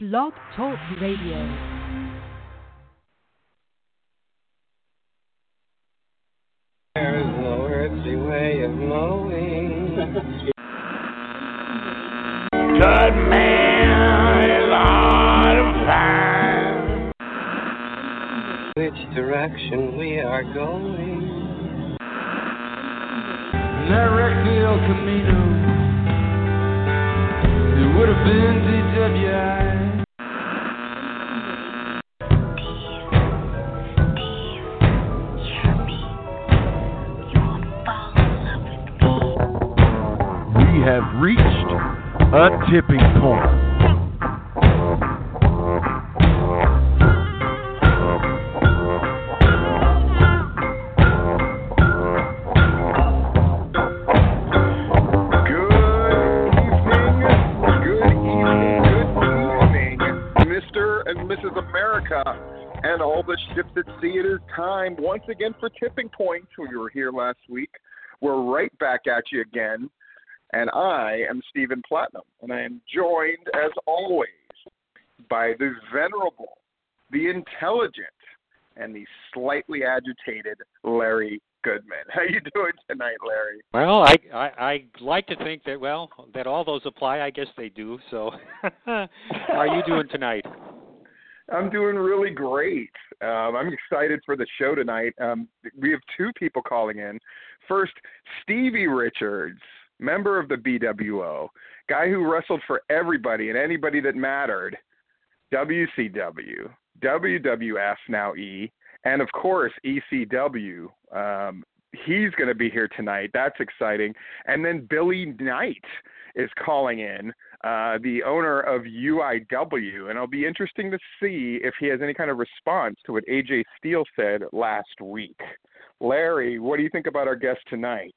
Blog Talk Radio. There is no earthly way of knowing. Good man is hard to find. Which direction we are going. that wrecked the El Camino. It would have been DWI. Tipping point. Good evening, good evening, good evening, Mr. and Mrs. America, and all the ships at sea. It is time once again for Tipping Point. We were here last week. We're right back at you again, and I am Stephen Platinum, and I am joined, as always, by the venerable, the intelligent, and the slightly agitated Larry Goodman. How you doing tonight, Larry? Well, I, I I like to think that well that all those apply. I guess they do. So, how are you doing tonight? I'm doing really great. Um, I'm excited for the show tonight. Um, we have two people calling in. First, Stevie Richards, member of the BWO, guy who wrestled for everybody and anybody that mattered. WCW, WWF, now E, and of course ECW. Um, he's going to be here tonight. That's exciting. And then Billy Knight is calling in, uh, the owner of UIW, and it'll be interesting to see if he has any kind of response to what AJ Steele said last week. Larry, what do you think about our guest tonight?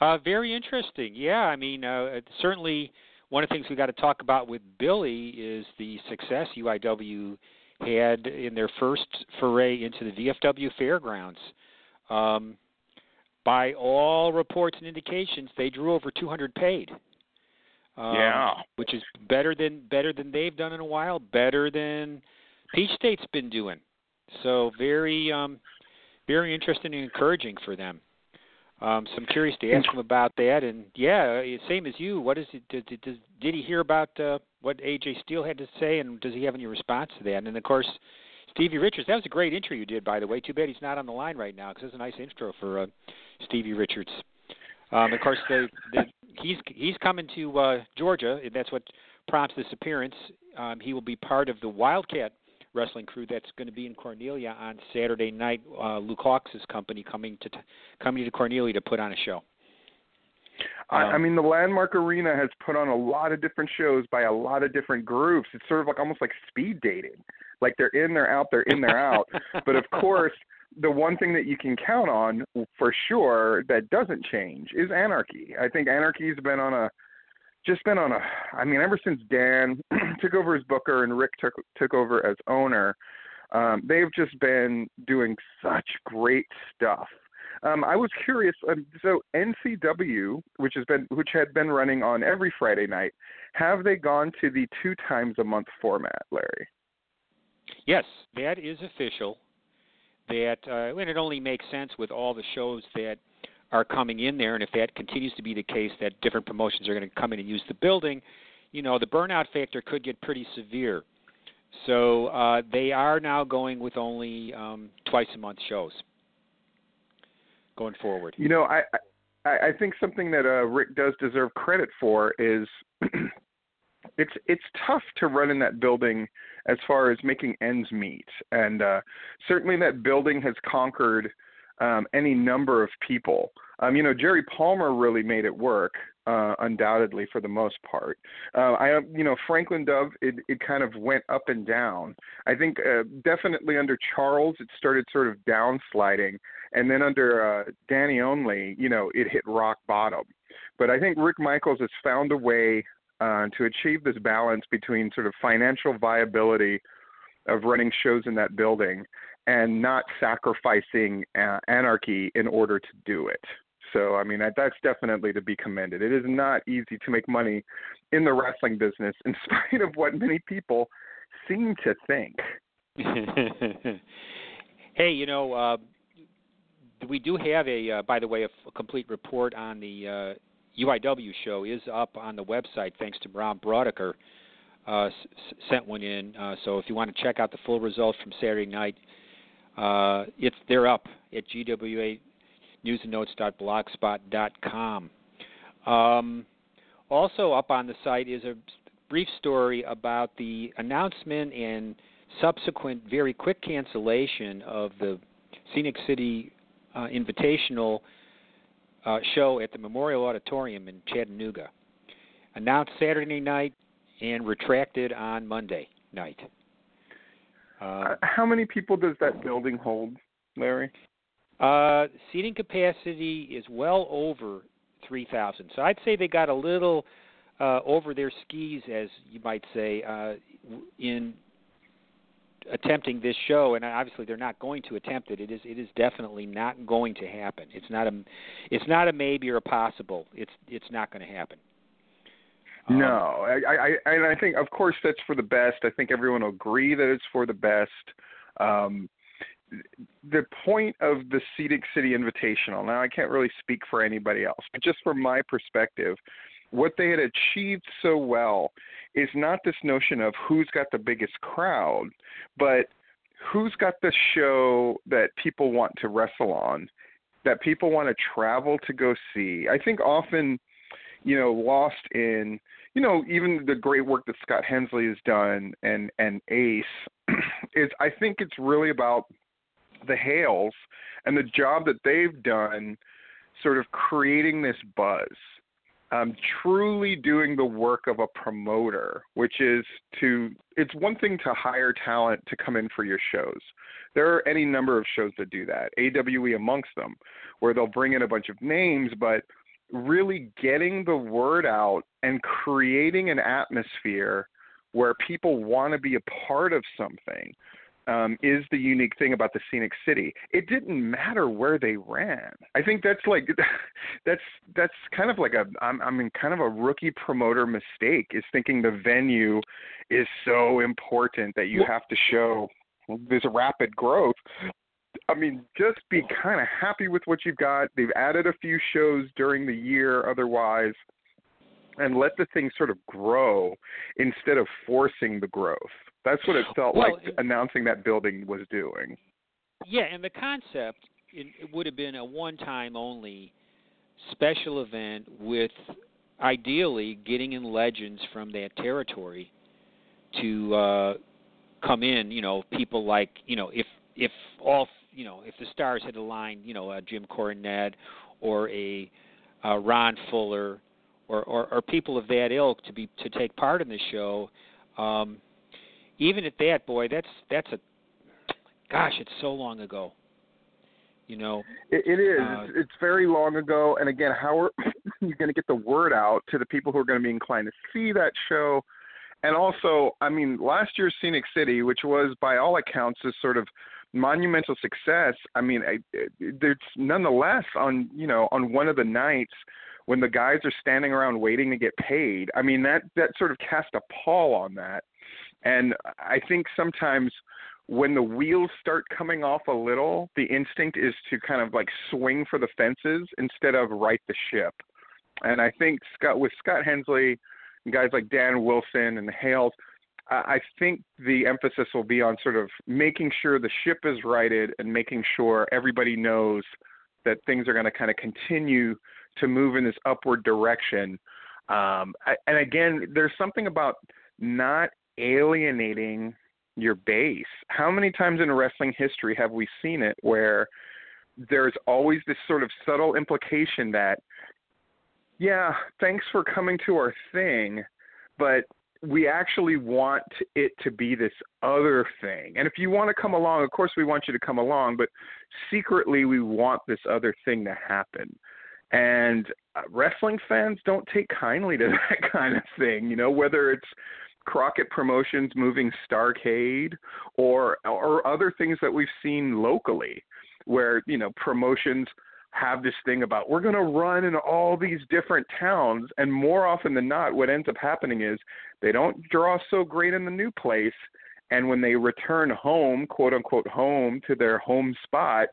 Uh, very interesting. Yeah, I mean, uh, certainly one of the things we got to talk about with Billy is the success UIW had in their first foray into the VFW fairgrounds. Um, by all reports and indications, they drew over 200 paid. Um, Yeah. which is better than better than they've done in a while, better than Peach State's been doing. So very um, very interesting and encouraging for them. Um, so I'm curious to ask him about that. And yeah, uh, same as you. What is it? Did, did, did, he hear about uh, what AJ Steele had to say, and does he have any response to that? And of course, Stevie Richards. That was a great intro you did, by the way. Too bad he's not on the line right now because it's a nice intro for uh, Stevie Richards. Um, of course, the, the, he's he's coming to uh, Georgia. and That's what prompts this appearance. Um, he will be part of the WildKat wrestling crew that's going to be in Cornelia on Saturday night. Uh, Luke Hawx' company coming to t- coming to Cornelia to put on a show. I, I Um, mean, the Landmark Arena has put on a lot of different shows by a lot of different groups. It's sort of like almost like speed dating. Like they're in, they're out, they're in, they're out. but of course, the one thing that you can count on for sure that doesn't change is anarchy. I think anarchy's been on a just been on a I mean ever since Dan took over as booker and Rick took took over as owner, um, they've just been doing such great stuff. Um, I was curious. Um, so NCW, which has been which had been running on every Friday night, have they gone to the two times a month format, Larry? Yes, that is official. That uh, and it only makes sense with all the shows that are coming in there, and if that continues to be the case, that different promotions are going to come in and use the building, you know, the burnout factor could get pretty severe. So uh, they are now going with only um, twice a month shows going forward. You know, I I, I think something that uh, Rick does deserve credit for is it's it's tough to run in that building as far as making ends meet, and uh, certainly that building has conquered um, any number of people. Um, you know, Jerry Palmer really made it work, uh, undoubtedly for the most part. Uh, I, you know, Franklin Dove, it, it kind of went up and down. I think uh, definitely under Charles, it started sort of downsliding, and then under uh, Danny Only, you know, it hit rock bottom. But I think Rick Michaels has found a way uh, to achieve this balance between sort of financial viability of running shows in that building and not sacrificing uh, anarchy in order to do it. So I mean that, that's definitely to be commended. It is not easy to make money in the wrestling business, in spite of what many people seem to think. hey, you know, uh, we do have a, uh, by the way, a, complete report on the uh, UIW show is up on the website thanks to Rob Brodeker. Uh, s- sent one in. Uh, so if you want to check out the full results from Saturday night, uh, it's they're up at GWA newsandnotes.blogspot.com. Um, also up on the site is a brief story about the announcement and subsequent very quick cancellation of the Scenic City uh, Invitational uh, show at the Memorial Auditorium in Chattanooga. Announced Saturday night and retracted on Monday night. Uh, Uh, how many people does that building hold, Larry? Uh, seating capacity is well over 3,000. So I'd say they got a little uh, over their skis, as you might say, uh, in attempting this show. And obviously, they're not going to attempt it. It is it is definitely not going to happen. It's not a it's not a maybe or a possible. It's it's not going to happen. Um, No, I, I, I, and I think, of course, that's for the best. I think everyone will agree that it's for the best. Um, the point of the Scenic City Invitational, now I can't really speak for anybody else, but just from my perspective, what they had achieved so well is not this notion of who's got the biggest crowd, but who's got the show that people want to wrestle on, that people want to travel to go see. I think often, you know, lost in you know, even the great work that Scott Hensley has done and and Ace is I think it's really about the Hales and the job that they've done sort of creating this buzz. Um, truly doing the work of a promoter, which is to it's one thing to hire talent to come in for your shows. There are any number of shows that do that, AWE amongst them, where they'll bring in a bunch of names, but really getting the word out and creating an atmosphere where people want to be a part of something um, is the unique thing about the scenic city. It didn't matter where they ran. I think that's like that's that's kind of like a I'm I mean kind of a rookie promoter mistake is thinking the venue is so important that you have to show there's a rapid growth. I mean, just be kind of happy with what you've got. They've added a few shows during the year otherwise and let the thing sort of grow instead of forcing the growth. That's what it felt Well, like it- announcing that building was doing. Yeah, and the concept it, it would have been a one-time only special event with ideally getting in legends from that territory to uh come in, you know, people like, you know, if if all, you know, if the stars had aligned, you know, a Jim Cornette or a uh, Ron Fuller or, or or people of that ilk to be to take part in the show um even at that boy that's that's a gosh, it's so long ago. You know, It, it is. Uh, it's, it's very long ago, and again, how are you going to get the word out to the people who are going to be inclined to see that show? And also, I mean, last year's Scenic City, which was by all accounts a sort of monumental success. I mean, I, there's nonetheless on you know on one of the nights when the guys are standing around waiting to get paid. I mean, that that sort of cast a pall on that. And I think sometimes when the wheels start coming off a little, the instinct is to kind of like swing for the fences instead of right the ship. And I think Scott with Scott Hensley and guys like Dan Wilson and Hales, I think the emphasis will be on sort of making sure the ship is righted and making sure everybody knows that things are going to kind of continue to move in this upward direction. Um, I, and again, there's something about not alienating your base. How many times in wrestling history have we seen it where there's always this sort of subtle implication that, yeah, thanks for coming to our thing, but we actually want it to be this other thing. And if you want to come along, of course we want you to come along, but secretly we want this other thing to happen. And uh, wrestling fans don't take kindly to that kind of thing, you know, whether it's Crockett Promotions moving Starcade or or other things that we've seen locally where, you know, promotions have this thing about we're going to run in all these different towns and more often than not what ends up happening is they don't draw so great in the new place and when they return home quote unquote home to their home spot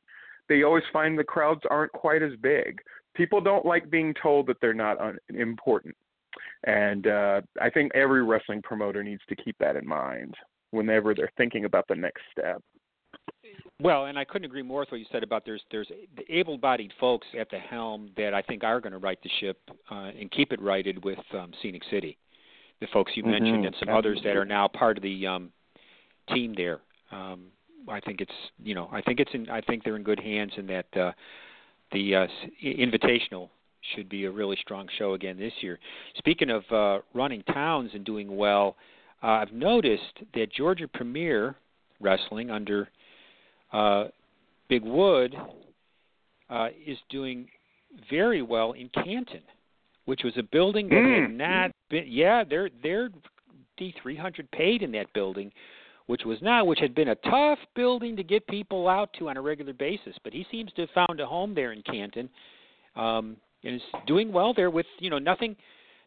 they always find the crowds aren't quite as big. People don't like being told that they're not un- important. And uh i think every wrestling promoter needs to keep that in mind whenever they're thinking about the next step Well, and I couldn't agree more with what you said about there's there's able-bodied folks at the helm that I think are going to right the ship uh, and keep it righted with um, Scenic City, the folks you mentioned, Mhm. and some others that are now part of the um, team there. Um, I think it's you know I think it's in I think they're in good hands and that uh, the uh, Invitational should be a really strong show again this year. Speaking of uh, running towns and doing well, uh, I've noticed that Georgia Premier Wrestling under uh, Big Wood uh, is doing very well in Canton, which was a building that had Mm. not been. Yeah, they're they're D three hundred paid in that building, which was not which had been a tough building to get people out to on a regular basis. But he seems to have found a home there in Canton, um, and is doing well there with you know nothing.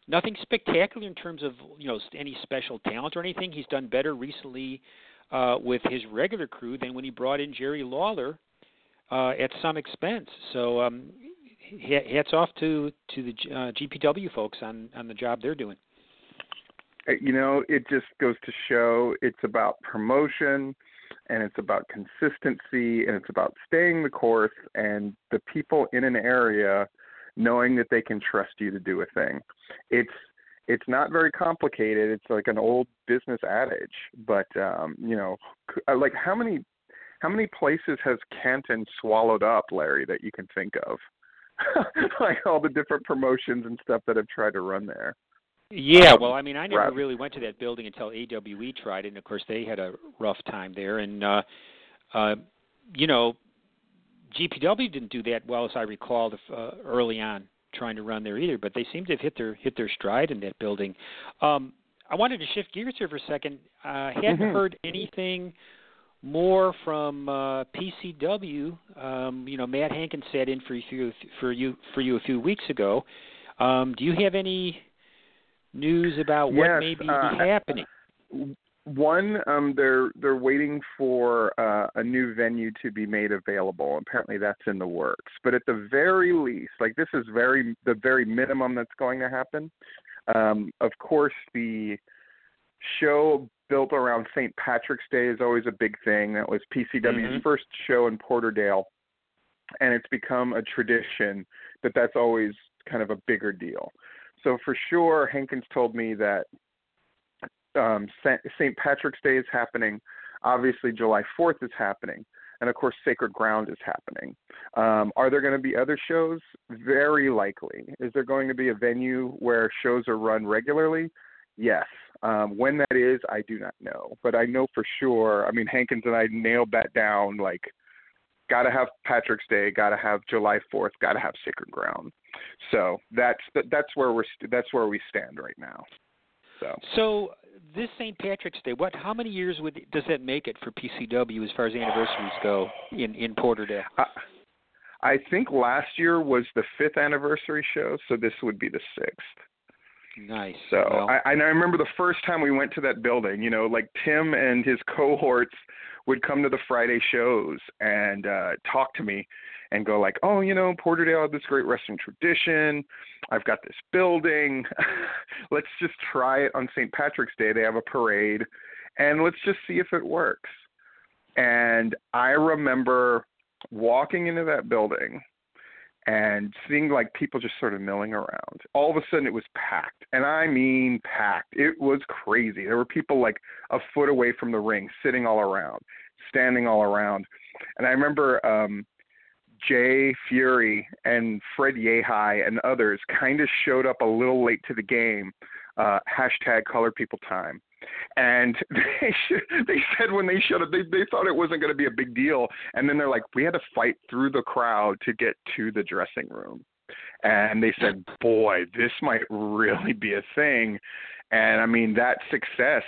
Nothing spectacular in terms of you know any special talent or anything. He's done better recently uh, with his regular crew than when he brought in Jerry Lawler uh, at some expense. So um, hats off to to the uh, GPW folks on on the job they're doing. Uh, you know it just goes to show it's about promotion and it's about consistency and it's about staying the course and the people in an area knowing that they can trust you to do a thing it's it's not very complicated it's like an old business adage but um you know uh, like how many how many places has canton swallowed up larry that you can think of like all the different promotions and stuff that have tried to run there Yeah, Um, well, I mean, I never right. really went to that building until AWE tried it, and of course they had a rough time there. And uh, uh, you know, GPW didn't do that well, as I recall, uh, early on trying to run there either. But they seem to have hit their hit their stride in that building. Um, I wanted to shift gears here for a second. I hadn't Mhm. heard anything more from uh, PCW. Um, you know, Matt Hankins sat in for you for you for you a few weeks ago. Um, do you have any news about what Yes, may be uh, happening? One, um, they're they're waiting for uh, a new venue to be made available. Apparently, that's in the works. But at the very least, like this is very the very minimum that's going to happen. Um, of course, the show built around St. Patrick's Day is always a big thing. That was PCW's Mhm. first show in Porterdale, and it's become a tradition that that's always kind of a bigger deal. So for sure, Hankins told me that um, St. Patrick's Day is happening. Obviously, July 4th is happening. And of course, Sacred Ground is happening. Um, are there going to be other shows? Very likely. Is there going to be a venue where shows are run regularly? Yes. Um, when that is, I do not know. But I know for sure. I mean, Hankins and I nailed that down. Like, got to have Patrick's Day, got to have July 4th, got to have Sacred Ground. So that's that's where we're that's where we stand right now. So So this St. Patrick's Day, what? How many years would does that make it for PCW as far as anniversaries go in in Porterdale? I, I think last year was the fifth anniversary show, so this would be the sixth. Nice. So well, I, and I remember the first time we went to that building. You know, like Tim and his cohorts would come to the Friday shows and uh talk to me and go like, "Oh, you know, Porterdale had this great wrestling tradition. I've got this building. let's just try it on St. Patrick's Day. They have a parade, and let's just see if it works." And I remember walking into that building and seeing like people just sort of milling around. All of a sudden it was packed. And I mean packed. It was crazy. There were people like a foot away from the ring, sitting all around, standing all around. And I remember um Jay Fury and Fred Yehi and others kind of showed up a little late to the game. Uh, hashtag color people time. And they sh- they said when they showed up, they they thought it wasn't going to be a big deal, and then they're like, we had to fight through the crowd to get to the dressing room, and they said, boy, this might really be a thing, and I mean that success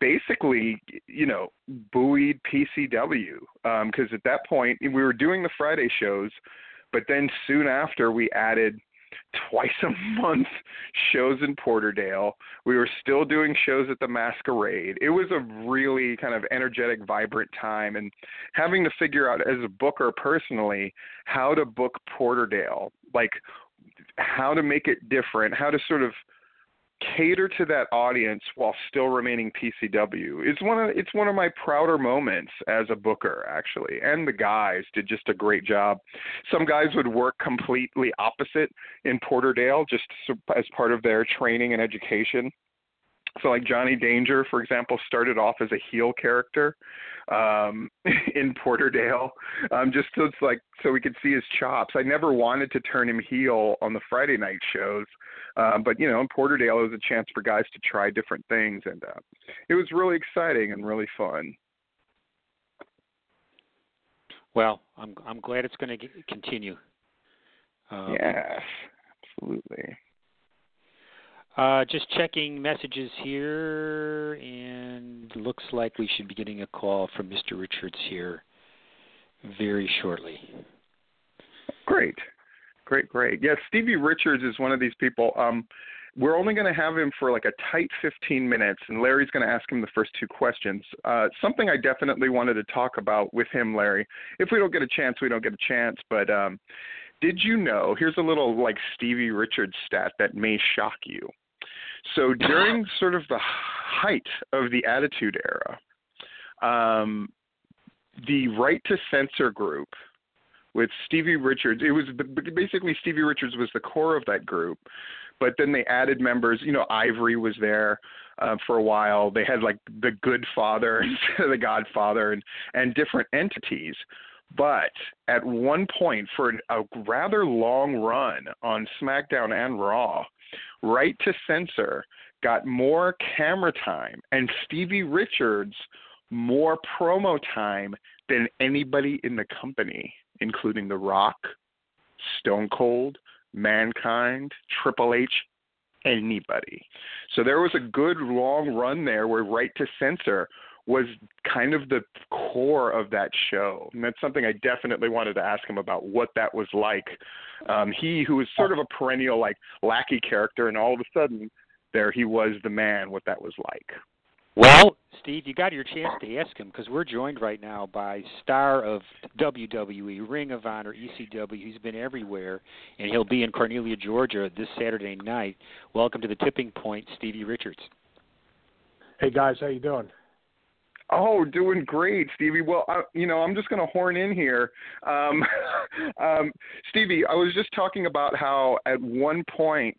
basically, you know, buoyed PCW because um, at that point we were doing the Friday shows, But then soon after, we added twice a month shows in Porterdale. We were still doing shows at the Masquerade. It was a really kind of energetic, vibrant time, and having to figure out as a booker personally how to book Porterdale, like how to make it different, how to sort of cater to that audience while still remaining PCW. It's one of it's one of my prouder moments as a booker actually. And the guys did just a great job. Some guys would work completely opposite in Porterdale just as part of their training and education. So like Johnny Danger, for example, started off as a heel character um, in Porterdale, um, just so it's like so we could see his chops. I never wanted to turn him heel on the Friday night shows, um, but you know, in Porterdale, it was a chance for guys to try different things, and uh, it was really exciting and really fun. Well, I'm I'm glad it's going to continue. Um, yes, absolutely. Uh, just checking messages here, and looks like we should be getting a call from Mr. Richards here very shortly. Great, great, great. Yeah, Stevie Richards is one of these people. Um, we're only going to have him for like a tight 15 minutes, and Larry's going to ask him the first two questions. Uh, something I definitely wanted to talk about with him, Larry. If we don't get a chance, we don't get a chance. But um, did you know? Here's a little like Stevie Richards stat that may shock you. So during sort of the height of the Attitude Era, um, the Right to Censor group with Stevie Richards, it was basically Stevie Richards was the core of that group, but then they added members. You know, Ivory was there uh, for a while. They had like the Good Father instead of the Godfather, and and different entities. But at one point, for a rather long run on SmackDown and Raw, Right to Censor got more camera time and Stevie Richards more promo time than anybody in the company, including The Rock, Stone Cold, Mankind, Triple H, anybody. So there was a good long run there where Right to Censor was kind of the core of that show. And that's something I definitely wanted to ask him about what that was like. Um, he, who was sort of a perennial like lackey character, and all of a sudden there he was the man, what that was like. Well, Steve, you got your chance to ask him because we're joined right now by star of WWE, Ring of Honor, ECW. He's been everywhere, and he'll be in Cornelia, Georgia this Saturday night. Welcome to the Tipping Point, Stevie Richards. Hey guys, how you doing? Oh, doing great, Stevie. Well, I, you know, I'm just going to horn in here. Um, um, Stevie, I was just talking about how at one point,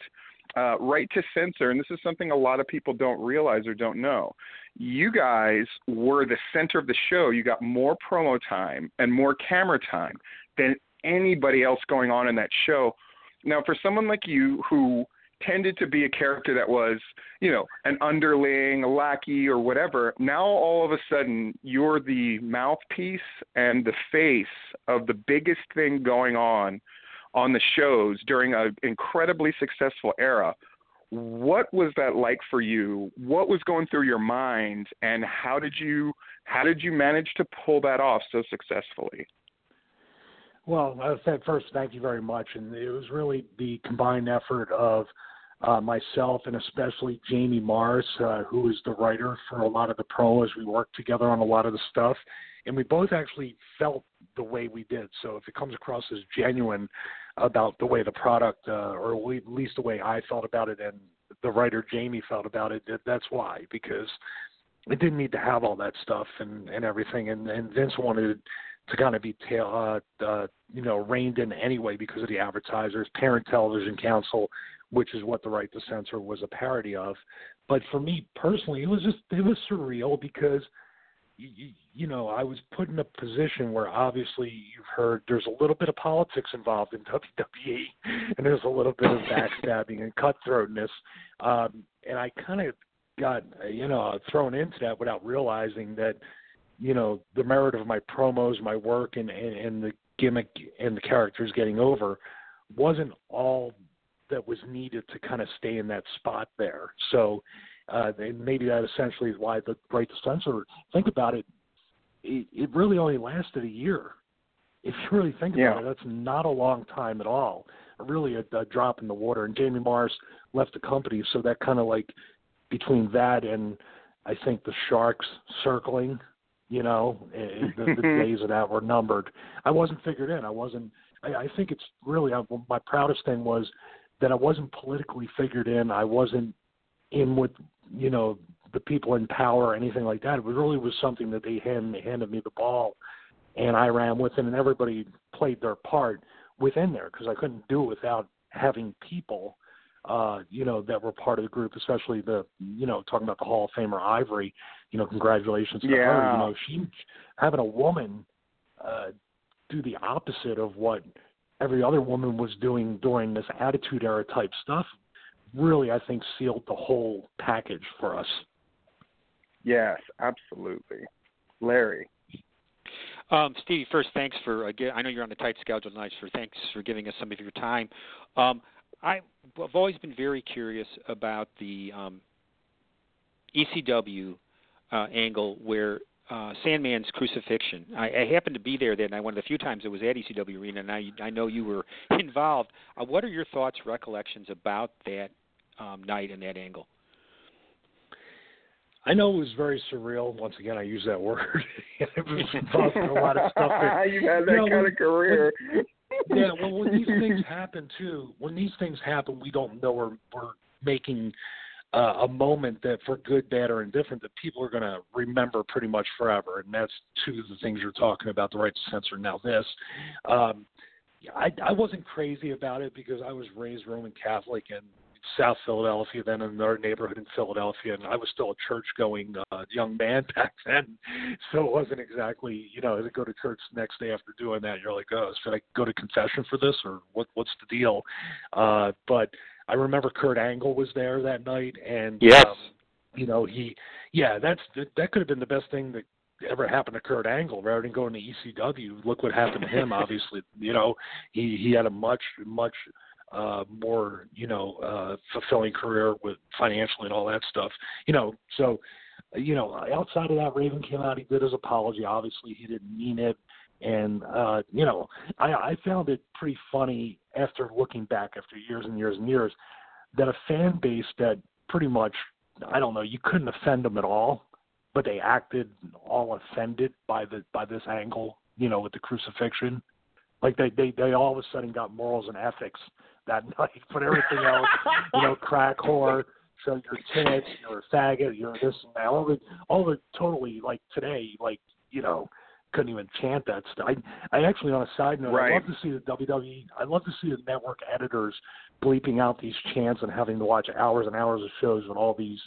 uh, right to censor, and this is something a lot of people don't realize or don't know. You guys were the center of the show. You got more promo time and more camera time than anybody else going on in that show. Now, for someone like you who tended to be a character that was, you know, an underling, a lackey, or whatever. Now all of a sudden, you're the mouthpiece and the face of the biggest thing going on on the shows during an incredibly successful era. What was that like for you? What was going through your mind, and how did you how did you manage to pull that off so successfully? Well, I said first, thank you very much, and it was really the combined effort of uh, myself and especially Jamie Mars, uh, who is the writer for a lot of the pros. We worked together on a lot of the stuff, and we both actually felt the way we did. So if it comes across as genuine about the way the product, uh, or at least the way I felt about it, and the writer Jamie felt about it, that's why because it didn't need to have all that stuff and and everything. And and Vince wanted to kind of be tail, uh, uh, you know, reined in anyway because of the advertisers, parent television council, which is what the right to censor was a parody of. But for me personally, it was just it was surreal because you, you know I was put in a position where obviously you've heard there's a little bit of politics involved in WWE, and there's a little bit of backstabbing and cutthroatness, um, and I kind of got you know thrown into that without realizing that you know the merit of my promos, my work, and and, and the gimmick and the characters getting over wasn't all that was needed to kind of stay in that spot there. So, uh, maybe that essentially is why the to censor. Think about it. It, it really only lasted a year. if you really think Yeah. about it, that's not a long time at all. Really, a, a drop in the water. And Jamie Morris left the company, so that kind of like between that and I think the Sharks circling, you know, eh, the, the days of that were numbered. I wasn't figured in. I wasn't. I, I think it's really my proudest thing was that I wasn't politically figured in. I wasn't in with you know the people in power or anything like that. It really was something that they hand, handed me the ball, and I ran with it, and everybody played their part within there because I couldn't do it without having people, uh, you know, that were part of the group, especially the, you know, talking about the Hall of Famer Ivory. You know, congratulations to her. You know, she having a woman uh, do the opposite of what every other woman was doing during this Attitude Era type stuff. Really, I think sealed the whole package for us. Yes, absolutely. Larry. Um, Stevie, first, thanks for. Uh, I know you're on a tight schedule tonight, so thanks for giving us some of your time. Um, I, I've always been very curious about the um, ECW uh, angle where uh, Sandman's crucifixion. I, I happened to be there that night. One of the few times it was at ECW Arena, and I, I know you were involved. Uh, what are your thoughts, recollections about that um, night and that angle? I know it was very surreal. Once again, I use that word. it was involved in a lot of stuff. That, You've had that you know, kind when- of career. yeah, well, when these things happen too, when these things happen, we don't know we're we're making uh, a moment that, for good, bad, or indifferent, that people are going to remember pretty much forever. And that's two of the things you're talking about: the right to censor. Now, this. Um, I I wasn't crazy about it because I was raised Roman Catholic in South Philadelphia, then in our neighborhood in Philadelphia, and I was still a church-going uh, young man back then. So it wasn't exactly, you know, to go to church the next day after doing that, you're like, oh, should I go to confession for this, or what? What's the deal? Uh, but I remember Kurt Angle was there that night, and Yes. um, you know, he, yeah, that's that, that could have been the best thing that ever happened to Kurt Angle rather than going to ECW. Look what happened to him. Obviously, you know, he he had a much much uh more you know uh fulfilling career with financially and all that stuff you know so you know outside of that raven came out he did his apology obviously he didn't mean it and uh you know i i found it pretty funny after looking back after years and years and years that a fan base that pretty much i don't know you couldn't offend them at all but they acted all offended by the by this angle you know with the crucifixion like they they they all of a sudden got morals and ethics that night, but everything else, you know, crack whore, show your tits, you're a faggot, you're this and that. All the all the totally like today, like you know, couldn't even chant that stuff. I I actually on a side note, Right. I love to see the WWE. I love to see the network editors bleeping out these chants and having to watch hours and hours of shows with all these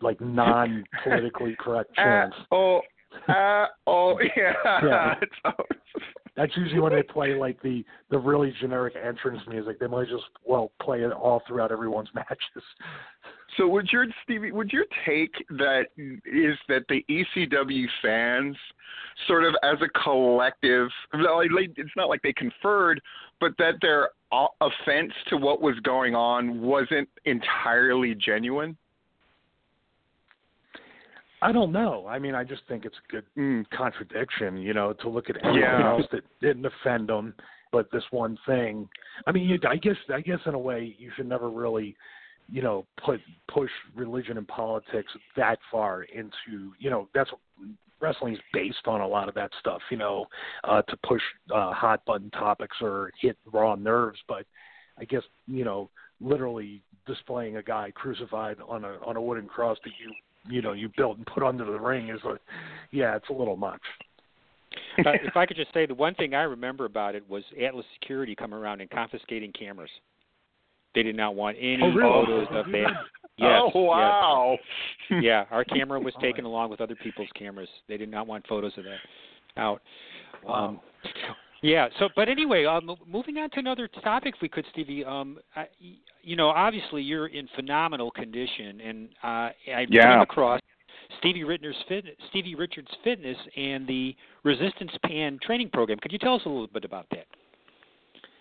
like non politically correct Uh, chants. oh, uh, oh, yeah. Yeah. That's usually when they play like the the really generic entrance music. They might just well play it all throughout everyone's matches. So would your Stevie would your take that is that the ECW fans sort of as a collective it's not like they conferred but that their o- offense to what was going on wasn't entirely genuine? I don't know. I mean, I just think it's a good Mm. contradiction, you know, to look at everything Yeah. else that didn't offend them, but this one thing. I mean, you, I guess I guess in a way you should never really, you know, put push religion and politics that far into, you know, that's wrestling's based on a lot of that stuff, you know, uh to push uh hot button topics or hit raw nerves, but I guess, you know, literally displaying a guy crucified on a on a wooden cross that you you know you built and put under the ring is a yeah it's a little much uh, if I could just say, the one thing I remember about it was Atlas Security coming around and confiscating cameras. They did not want any Oh, really? photos of that. Yes, oh wow. Yes. Yeah, our camera was taken along with other people's cameras. They did not want photos of that out. Um, yeah. So, but anyway, um, moving on to another topic, if we could, Stevie. Um, I, you know, obviously you're in phenomenal condition, and uh, I Yeah. came across Stevie Richards fit, Stevie Richards Fitness and the Resistance Band training program. Could you tell us a little bit about that?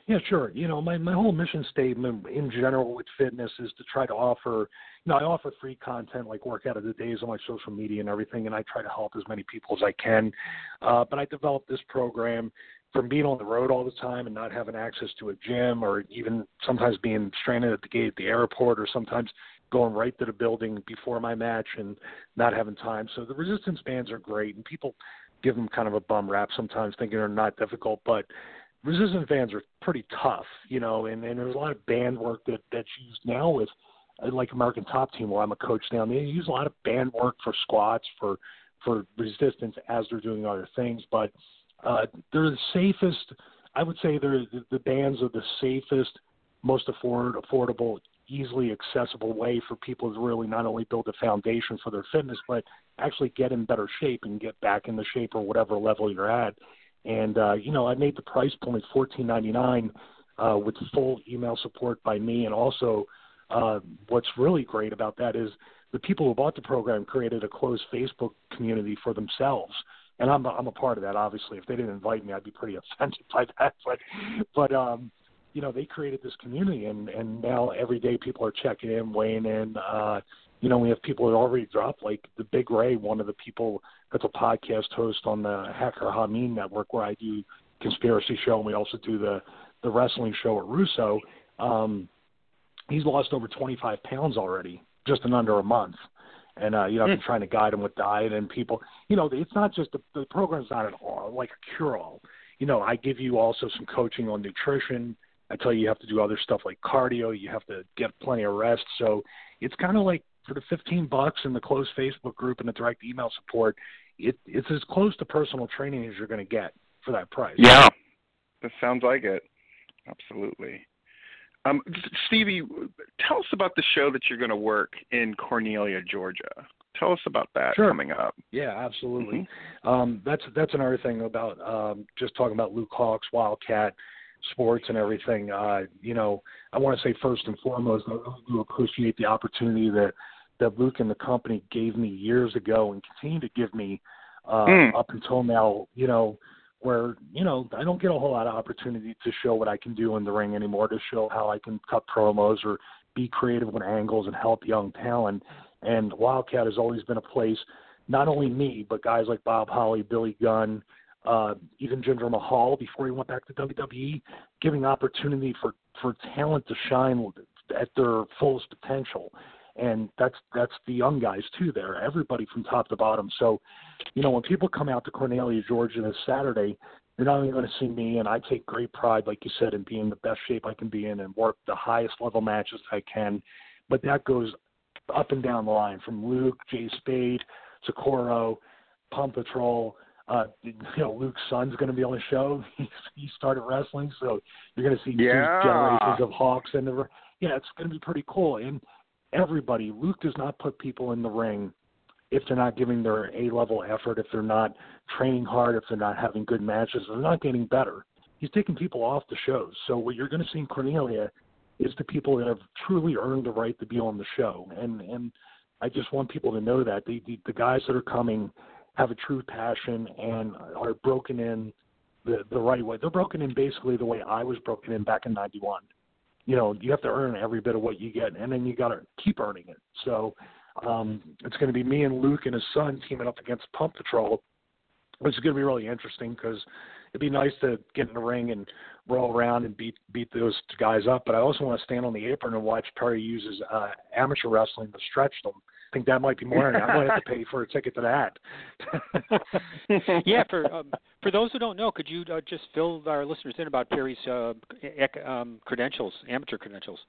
Yeah, sure. You know, my my whole mission statement in general with fitness is to try to offer. You know, I offer free content like workout of the days on my social media and everything, and I try to help as many people as I can. Uh, but I developed this program from being on the road all the time and not having access to a gym or even sometimes being stranded at the gate at the airport or sometimes going right to the building before my match and not having time. So the resistance bands are great and people give them kind of a bum rap sometimes thinking they're not difficult, but resistance bands are pretty tough, you know, and, and there's a lot of band work that that's used now with uh, like American Top Team where I'm a coach now. They use a lot of band work for squats for for resistance as they're doing other things, but uh, they're the safest. I would say they're the, the bands are the safest, most afford, affordable, easily accessible way for people to really not only build a foundation for their fitness, but actually get in better shape and get back in the shape or whatever level you're at. And uh, you know, I made the price point fourteen ninety nine uh, with full email support by me, and also uh, what's really great about that is the people who bought the program created a closed Facebook community for themselves and I'm I'm a part of that. Obviously, if they didn't invite me, I'd be pretty offended by that. But but um, you know, they created this community, and and now every day people are checking in, weighing in. Uh, you know, we have people that already dropped, like the Big Ray, one of the people that's a podcast host on the Hacker Hameen Network, where I do conspiracy show, and we also do the the wrestling show at Russo. Um, he's lost over 25 pounds already, just in under a month and uh, you know, I've been hmm. trying to guide them with diet and people. You know, it's not just the, the program's not at all like a cure all. You know, I give you also some coaching on nutrition. I tell you you have to do other stuff like cardio. You have to get plenty of rest. So it's kind of like for the 15 bucks in the closed Facebook group and the direct email support, it, it's as close to personal training as you're going to get for that price. Yeah, that sounds like it. Absolutely. Um, Stevie, tell us about the show that you're going to work in Cornelia, Georgia. Tell us about that sure. coming up. Yeah, absolutely. Mm-hmm. Um, that's that's another thing about um, just talking about Luke Hawx, WildKat sports, and everything. Uh, you know, I want to say first and foremost, I really do appreciate the opportunity that that Luke and the company gave me years ago and continue to give me uh, mm. up until now. You know, where you know I don't get a whole lot of opportunity to show what I can do in the ring anymore, to show how I can cut promos or be creative with angles and help young talent. And WildKat has always been a place, not only me, but guys like Bob Holly, Billy Gunn, uh, even Jinder Mahal before he went back to WWE, giving opportunity for for talent to shine at their fullest potential. And that's that's the young guys too there everybody from top to bottom. So you know when people come out to cornelia georgia this saturday they're not only going to see me and i take great pride like you said in being the best shape i can be in and work the highest level matches i can. But that goes up and down the line from luke jay spade socorro pump patrol uh, you know, Luke's son's going to be on the show. He's, he started wrestling, so you're going to see yeah. two generations of Hawx in the. Yeah, it's going to be pretty cool. And everybody. Luke does not put people in the ring if they're not giving their A level effort, if they're not training hard, if they're not having good matches, if they're not getting better. He's taking people off the shows. So what you're going to see in Cornelia is the people that have truly earned the right to be on the show. And and I just want people to know that the the, the guys that are coming have a true passion and are broken in the the right way. They're broken in basically the way I was broken in back in '91 you know you have to earn every bit of what you get, and then you got to keep earning it. So um, it's going to be me and Luke and his son teaming up against Pump Patrol, which is going to be really interesting because it'd be nice to get in the ring and roll around and beat beat those guys up. But I also want to stand on the apron and watch Perry use his uh, amateur wrestling to stretch them think that might be more. I might have to pay for a ticket to that. yeah, for um, for those who don't know, could you uh, just fill our listeners in about Perry's uh, um, credentials, amateur credentials?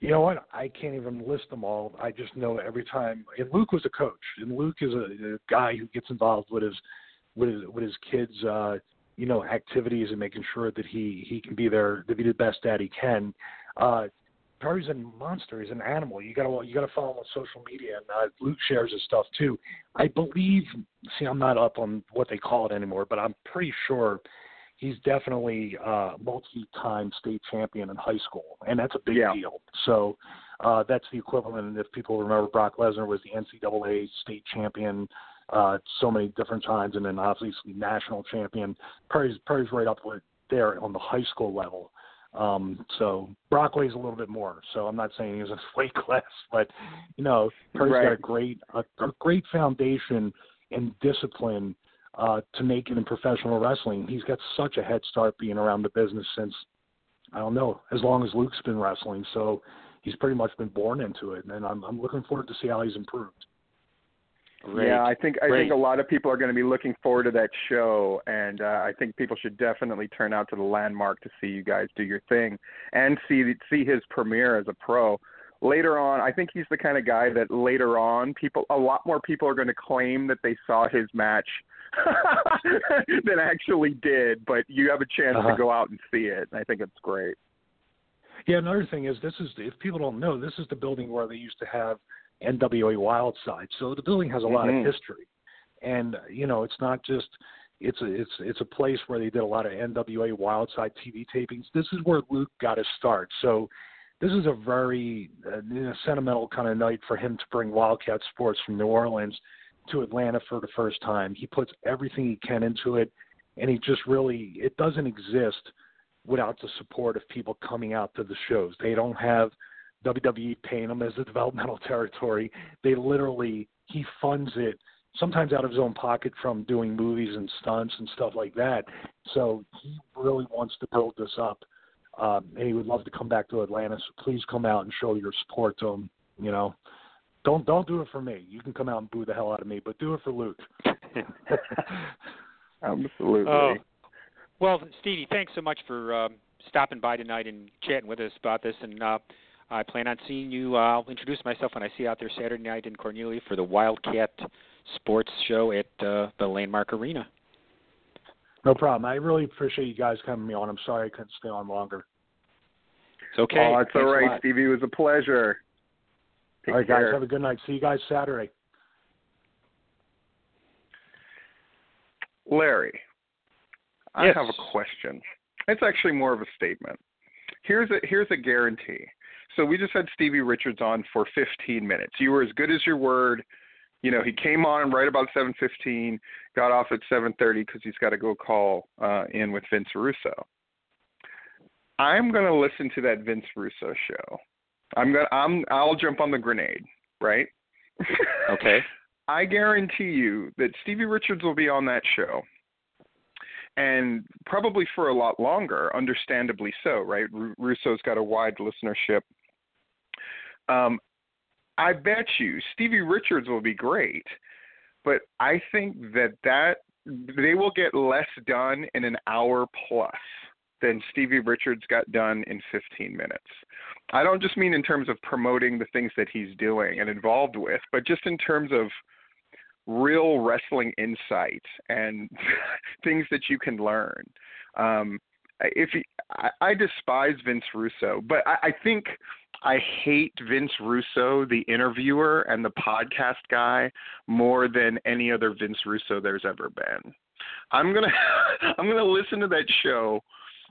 You know what? I can't even list them all. I just know every time. And Luke was a coach, and Luke is a, a guy who gets involved with his with his with his kids. Uh, you know, activities and making sure that he he can be there to be the best dad he can. Uh, Perry's a monster. He's an animal. You gotta you gotta follow him on social media, and uh, Luke shares his stuff too. I believe. See, I'm not up on what they call it anymore, but I'm pretty sure he's definitely uh, multi-time state champion in high school, and that's a big yeah. deal. So uh, that's the equivalent. And if people remember, Brock Lesnar was the NCAA state champion uh, so many different times, and then obviously national champion. Perry's Perry's right up with there on the high school level. Um, so Brock weighs a little bit more. So I'm not saying he's a weight class, but you know, Perry's right. got a great a, a great foundation and discipline uh, to make it in professional wrestling. He's got such a head start being around the business since I don't know as long as Luke's been wrestling. So he's pretty much been born into it, and I'm I'm looking forward to see how he's improved. Great. Yeah, I think I Great. think a lot of people are going to be looking forward to that show, and uh, I think people should definitely turn out to the landmark to see you guys do your thing and see see his premiere as a pro. Later on, I think he's the kind of guy that later on people a lot more people are going to claim that they saw his match than actually did, but you have a chance Uh-huh. to go out and see it. And I think it's great. Yeah, another thing is this is if people don't know, this is the building where they used to have NWA Wildside. So the building has a lot Mhm. of history, and uh, you know it's not just it's a it's it's a place where they did a lot of NWA Wildside TV tapings. This is where Luke got his start. So this is a very uh, you know, sentimental kind of night for him to bring WildKat Sports from New Orleans to Atlanta for the first time. He puts everything he can into it, and he just really it doesn't exist without the support of people coming out to the shows. They don't have WWE paying them as a developmental territory. They literally he funds it sometimes out of his own pocket from doing movies and stunts and stuff like that. So he really wants to build this up. Um, and he would love to come back to Atlanta. So please come out and show your support to him. You know, don't don't do it for me. You can come out and boo the hell out of me, but do it for Luke. Absolutely. Oh. Well, Stevie, thanks so much for um, stopping by tonight and chatting with us about this. And uh, I plan on seeing you. Uh, I'll introduce myself when I see you out there Saturday night in Cornelia for the WildKat Sports Show at uh, the Landmark Arena. No problem. I really appreciate you guys coming me on. I'm sorry I couldn't stay on longer. It's okay. Oh, it's all Thanks a. Stevie. It was a pleasure. Take All right, guys. Have a good night. See you guys Saturday. Larry, I Yes. have a question. It's actually more of a statement. Here's a here's a guarantee. So we just had Stevie Richards on for 15 minutes. You were as good as your word. You know, he came on right about 7:15, got off at 7:30 because he's got to go call uh, in with Vince Russo. I'm going to listen to that Vince Russo show. I'm going to I'm I'll jump on the grenade, right? Okay. I guarantee you that Stevie Richards will be on that show. And probably for a lot longer, understandably so, right? Ru- Russo's got a wide listenership. Um, I bet you Stevie Richards will be great, but I think that that they will get less done in an hour plus than Stevie Richards got done in 15 minutes. I don't just mean in terms of promoting the things that he's doing and involved with, but just in terms of real wrestling insight and things that you can learn. Um, if he, I, I despise Vince Russo, but I, I think I hate Vince Russo, the interviewer and the podcast guy, more than any other Vince Russo there's ever been. I'm gonna I'm gonna listen to that show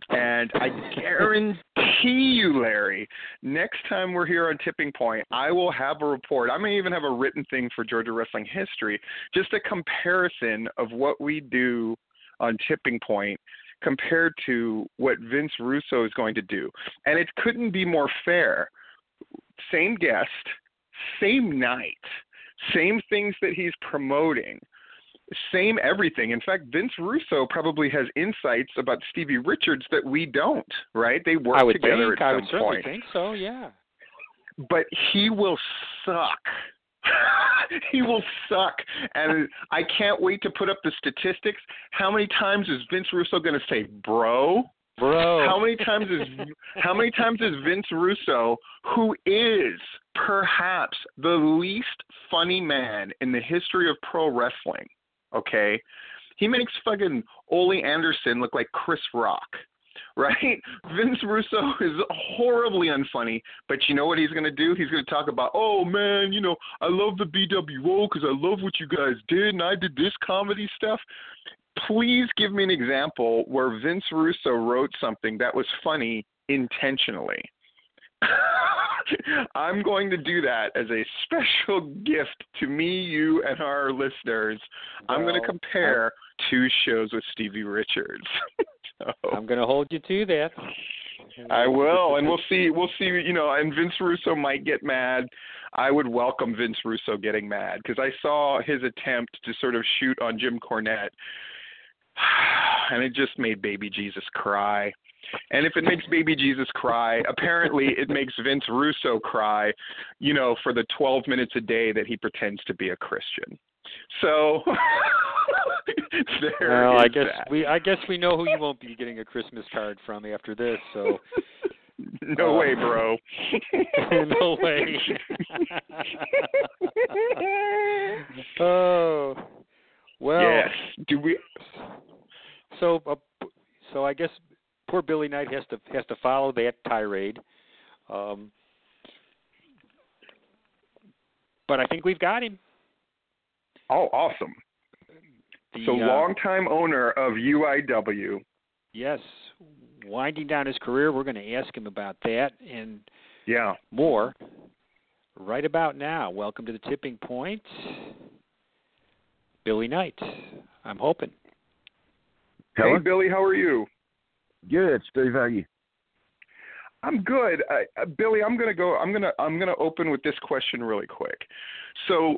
and I guarantee you, Larry, next time we're here on Tipping Point, I will have a report. I may even have a written thing for Georgia Wrestling History, just a comparison of what we do on Tipping Point compared to what Vince Russo is going to do. And it couldn't be more fair. Same guest, same night, same things that he's promoting same everything. In fact, Vince Russo probably has insights about Stevie Richards that we don't, right? They work together think. at I would certainly point. think so. Yeah. But he will suck. he will suck. And I can't wait to put up the statistics. How many times is Vince Russo going to say, bro? Bro. How many times is how many times is Vince Russo, who is perhaps the least funny man in the history of pro wrestling, okay? He makes fucking Ole Anderson look like Chris Rock, right? Vince Russo is horribly unfunny, but you know what he's going to do? He's going to talk about, oh man, you know, I love the BWO because I love what you guys did, and I did this comedy stuff. Please give me an example where Vince Russo wrote something that was funny intentionally. I'm going to do that as a special gift to me, you, and our listeners. I'm going to Well, compare two shows with Stevie Richards. so, I'm going to hold you to that. I will, and we'll see. We'll see. You know, and Vince Russo might get mad. I would welcome Vince Russo getting mad because I saw his attempt to sort of shoot on Jim Cornette, and it just made Baby Jesus cry. And if it makes Baby Jesus cry, apparently it makes Vince Russo cry. You know, for the 12 minutes a day that he pretends to be a Christian. So there Well, I guess that. we I guess we know who you won't be getting a Christmas card from after this. So no uh, way, bro. no way. oh, well. yes. Do we? So, uh, so I guess poor Billy Knight has to has to follow that tirade. Um, but I think we've got him. Oh, awesome. The, So uh, longtime owner of UIW. Yes, winding down his career. We're going to ask him about that and Yeah. more right about now. Welcome to the tipping point, Billy Knight. I'm hoping. Hey Billy, how are you? Good, Steve. How you? I'm good. Uh, uh, Billy, I'm going to go I'm going to I'm going to open with this question really quick. So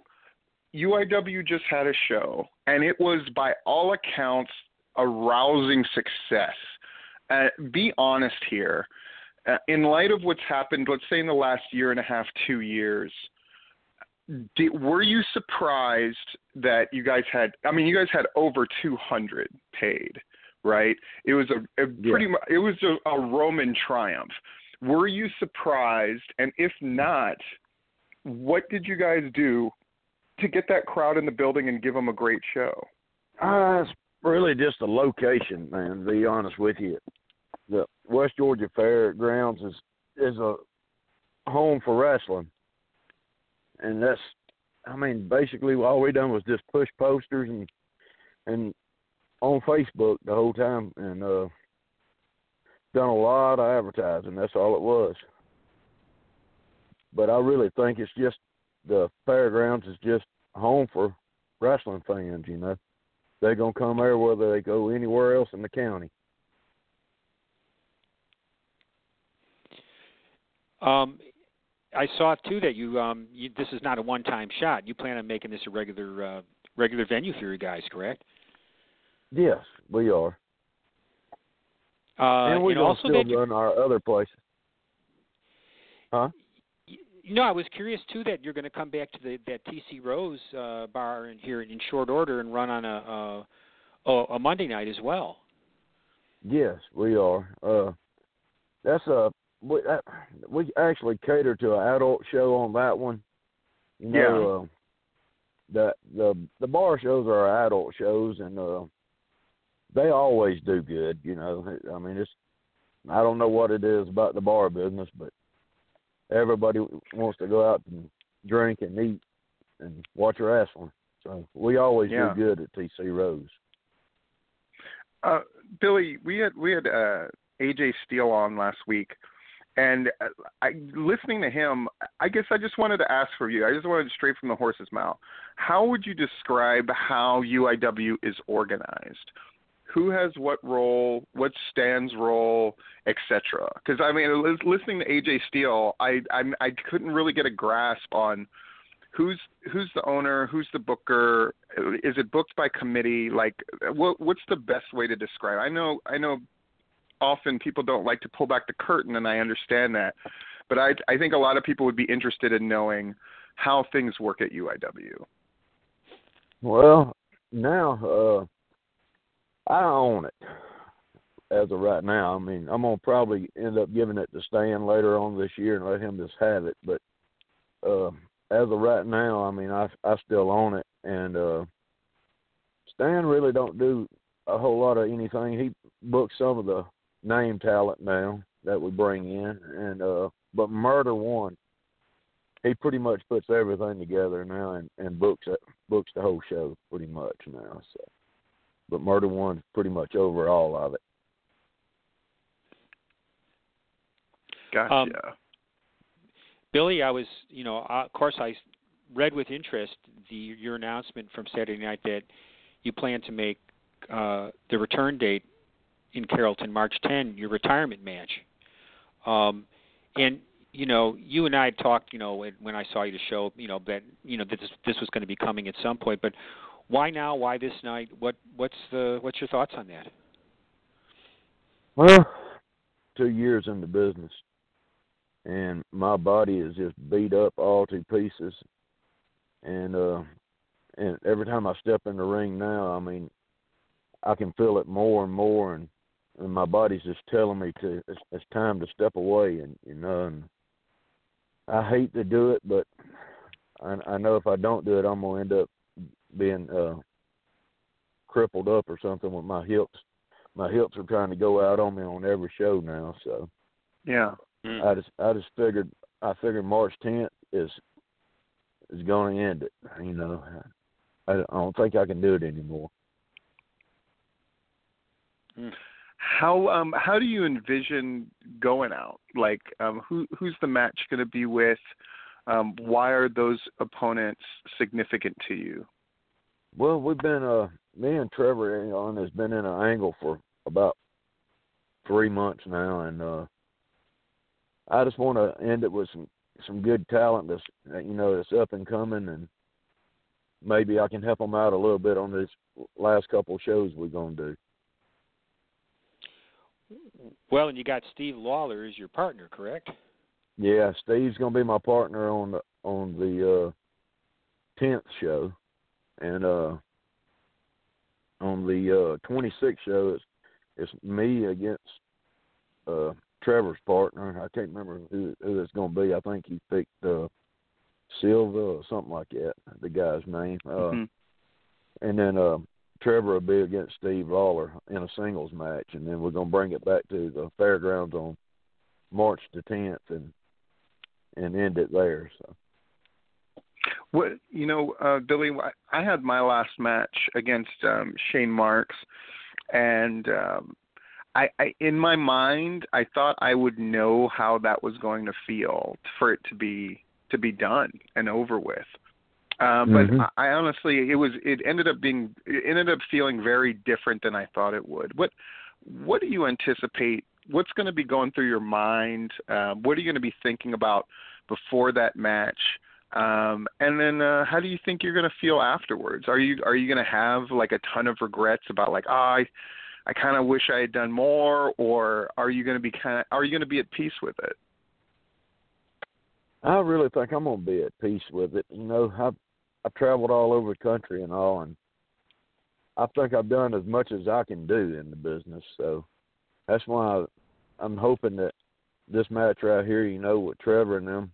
UIW just had a show and it was by all accounts a rousing success. Uh, be honest here. Uh, in light of what's happened, let's say in the last year and a half, 2 years, did, were you surprised that you guys had I mean you guys had over 200 paid, right? It was a, a Yeah. pretty much it was a, a Roman triumph. Were you surprised and if not, what did you guys do to get that crowd in the building and give them a great show? Uh, it's really just a location, man. To be honest with you, the West Georgia Fairgrounds is is a home for wrestling, and that's, I mean, basically all we done was just push posters and and on Facebook the whole time, and uh, done a lot of advertising. That's all it was. But I really think it's just the fairgrounds is just home for wrestling fans. You know they're gonna come there whether they go anywhere else in the county. Um, I saw too that you um you, this is not a one-time shot. You plan on making this a regular uh, regular venue for your guys, correct? Yes, we are, Uh, and we and also still you, run our other places. Huh? You know, I was curious too that you're going to come back to the that TC Rose uh, bar in here in short order and run on a a, a Monday night as well. Yes, we are. Uh, that's a we that, we actually cater to an adult show on that one. You know, uh, the the the bar shows are adult shows, and uh, they always do good. You know, I mean, it's I don't know what it is about the bar business, but everybody wants to go out and drink and eat and watch wrestling. So we always Yeah. do good at TC Rose. Uh, Billy, we had we had uh, AJ Steele on last week, and uh, I listening to him. I guess I just wanted to ask for you. I just wanted straight from the horse's mouth. How would you describe how UIW is organized? Who has what role? What Stan's role, etc. Because I mean, listening to AJ Steele, I I'm, I couldn't really get a grasp on who's who's the owner, who's the booker, is it booked by committee? Like, what what's the best way to describe? I know I know often people don't like to pull back the curtain, and I understand that, but I I think a lot of people would be interested in knowing how things work at UIW. Well, now uh I own it as of right now. I mean, I'm gonna probably end up giving it to Stan later on this year and let him just have it. But uh, as of right now, I mean, I I still own it, and uh, Stan really don't do a whole lot of anything. He books some of the name talent now that we bring in, and uh, but Murder One, he pretty much puts everything together now and and books it books the whole show pretty much now. So, but Murder One's pretty much over all of it. Gotcha. Um, Billy, I was, you know, uh, of course, I read with interest the your announcement from Saturday night that you plan to make uh, the return date in Carrollton, March 10, your retirement match. Um, and you know, you and I had talked, you know, when when I saw you to show, you know, that you know that this this was going to be coming at some point. But why now? Why this night? What what's the what's your thoughts on that? Well, two years in the business, and my body is just beat up all to pieces. And uh, and every time I step in the ring now, I mean, I can feel it more and more, and and my body's just telling me to it's, it's time to step away, and you know, and I hate to do it, but I, I know if I don't do it, I'm gonna end up being uh crippled up or something with my hips my hips are trying to go out on me on every show now. So Yeah. I just I just figured I figured March 10th is is going to end it. You know, I, I don't think I can do it anymore. How um how do you envision going out? Like um who who's the match going to be with? Um why are those opponents significant to you? Well, we've been uh me and Trevor on has been in an angle for about three months now, and uh I just want to end it with some some good talent that's you know that's up and coming, and maybe I can help them out a little bit on this last couple shows we're gonna do. Well, and you got Steve Lawler as your partner, correct? Yeah, Steve's gonna be my partner on the on the uh tenth show, and uh on the uh twenty sixth show it's it's me against uh Trevor's partner. I can't remember who who it's gonna be. I think he picked uh Silva or something like that, the guy's name. Uh Mhm. and then uh Trevor will be against Steve Lawler in a singles match and then we're gonna bring it back to the fairgrounds on March the tenth and and end it there. So What you know, uh, Billy, I I had my last match against um, Shane Marks, and um, I, I, in my mind, I thought I would know how that was going to feel for it to be to be done and over with. Um, but Mhm. I, I honestly, it was it ended up being it ended up feeling very different than I thought it would. What what do you anticipate? What's going to be going through your mind? Um, what are you going to be thinking about before that match? Um, and then uh, how do you think you're going to feel afterwards? Are you are you going to have like a ton of regrets about like oh, I I kind of wish I had done more, or are you going to be kind of are you going to be at peace with it? I really think I'm gonna be at peace with it. You know, I've I've traveled all over the country and all, and I think I've done as much as I can do in the business. So that's why I'm hoping that this match right here, you know, with Trevor and them,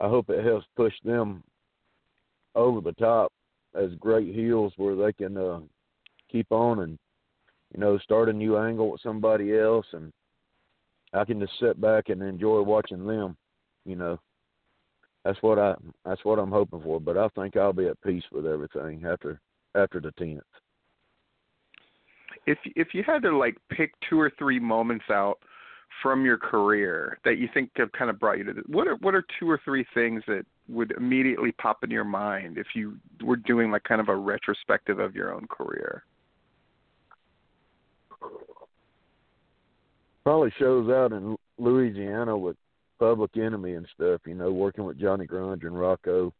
I hope it helps push them over the top as great heels where they can uh, keep on and you know start a new angle with somebody else, and I can just sit back and enjoy watching them. You know that's what I that's what I'm hoping for. But I think I'll be at peace with everything after after the tenth. If if you had to like pick two or three moments out from your career that you think have kind of brought you to this, what are what are two or three things that would immediately pop in your mind if you were doing like kind of a retrospective of your own career? Probably shows out in Louisiana with Public Enemy and stuff. You know, working with Johnny Grunge and Rocco.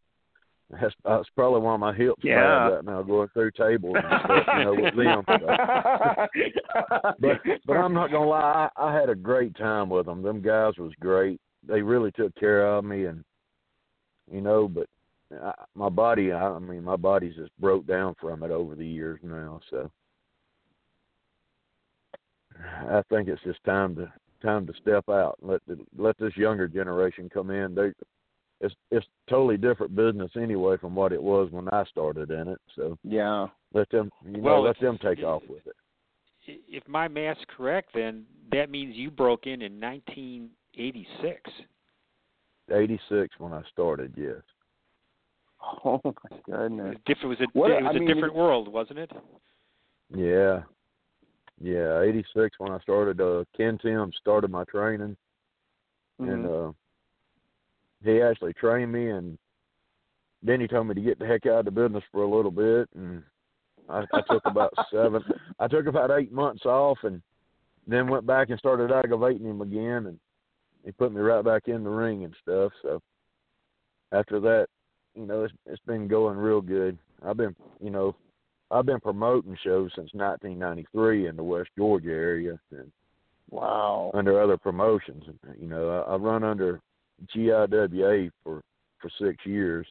That's, that's probably why my hips Yeah. bad right now, going through tables and stuff. You know, with them. but but I'm not gonna lie, I, I had a great time with them. Them guys was great. They really took care of me, and you know, but I, my body, I, I mean, my body's just broke down from it over the years now. So I think it's just time to time to step out and let the, let this younger generation come in. They it's it's totally different business anyway from what it was when I started in it. So Yeah. let them you Well, know let them take off with it. If my math's correct, then that means you broke in in 1986. Eighty six when I started, yes. Oh my It goodness. it was a What- it was I a mean, different world, wasn't it? Yeah. Yeah, eighty six when I started uh Ken Tim started my training and Mhm. uh he actually trained me and then he told me to get the heck out of the business for a little bit and I, I took about seven I took about eight months off and then went back and started aggravating him again and he put me right back in the ring and stuff. So after that, you know, it's it's been going real good. I've been, you know, I've been promoting shows since 1993 in the West Georgia area and Wow. under other promotions. You know, I, I run under GIWA for for six years,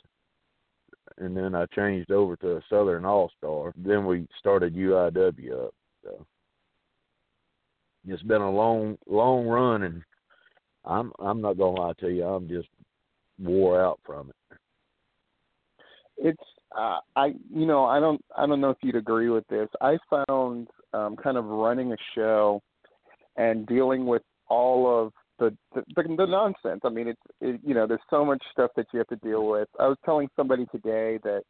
and then I changed over to Southern All Star. Then we started UIW up. So it's been a long, long run, and I'm I'm not gonna lie to you, I'm just wore out from it. it's uh, I you know I don't I don't know if you'd agree with this. I found um, kind of running a show and dealing with all of the the, the, the nonsense. I mean, it's it, you know there's so much stuff that you have to deal with. I was telling somebody today that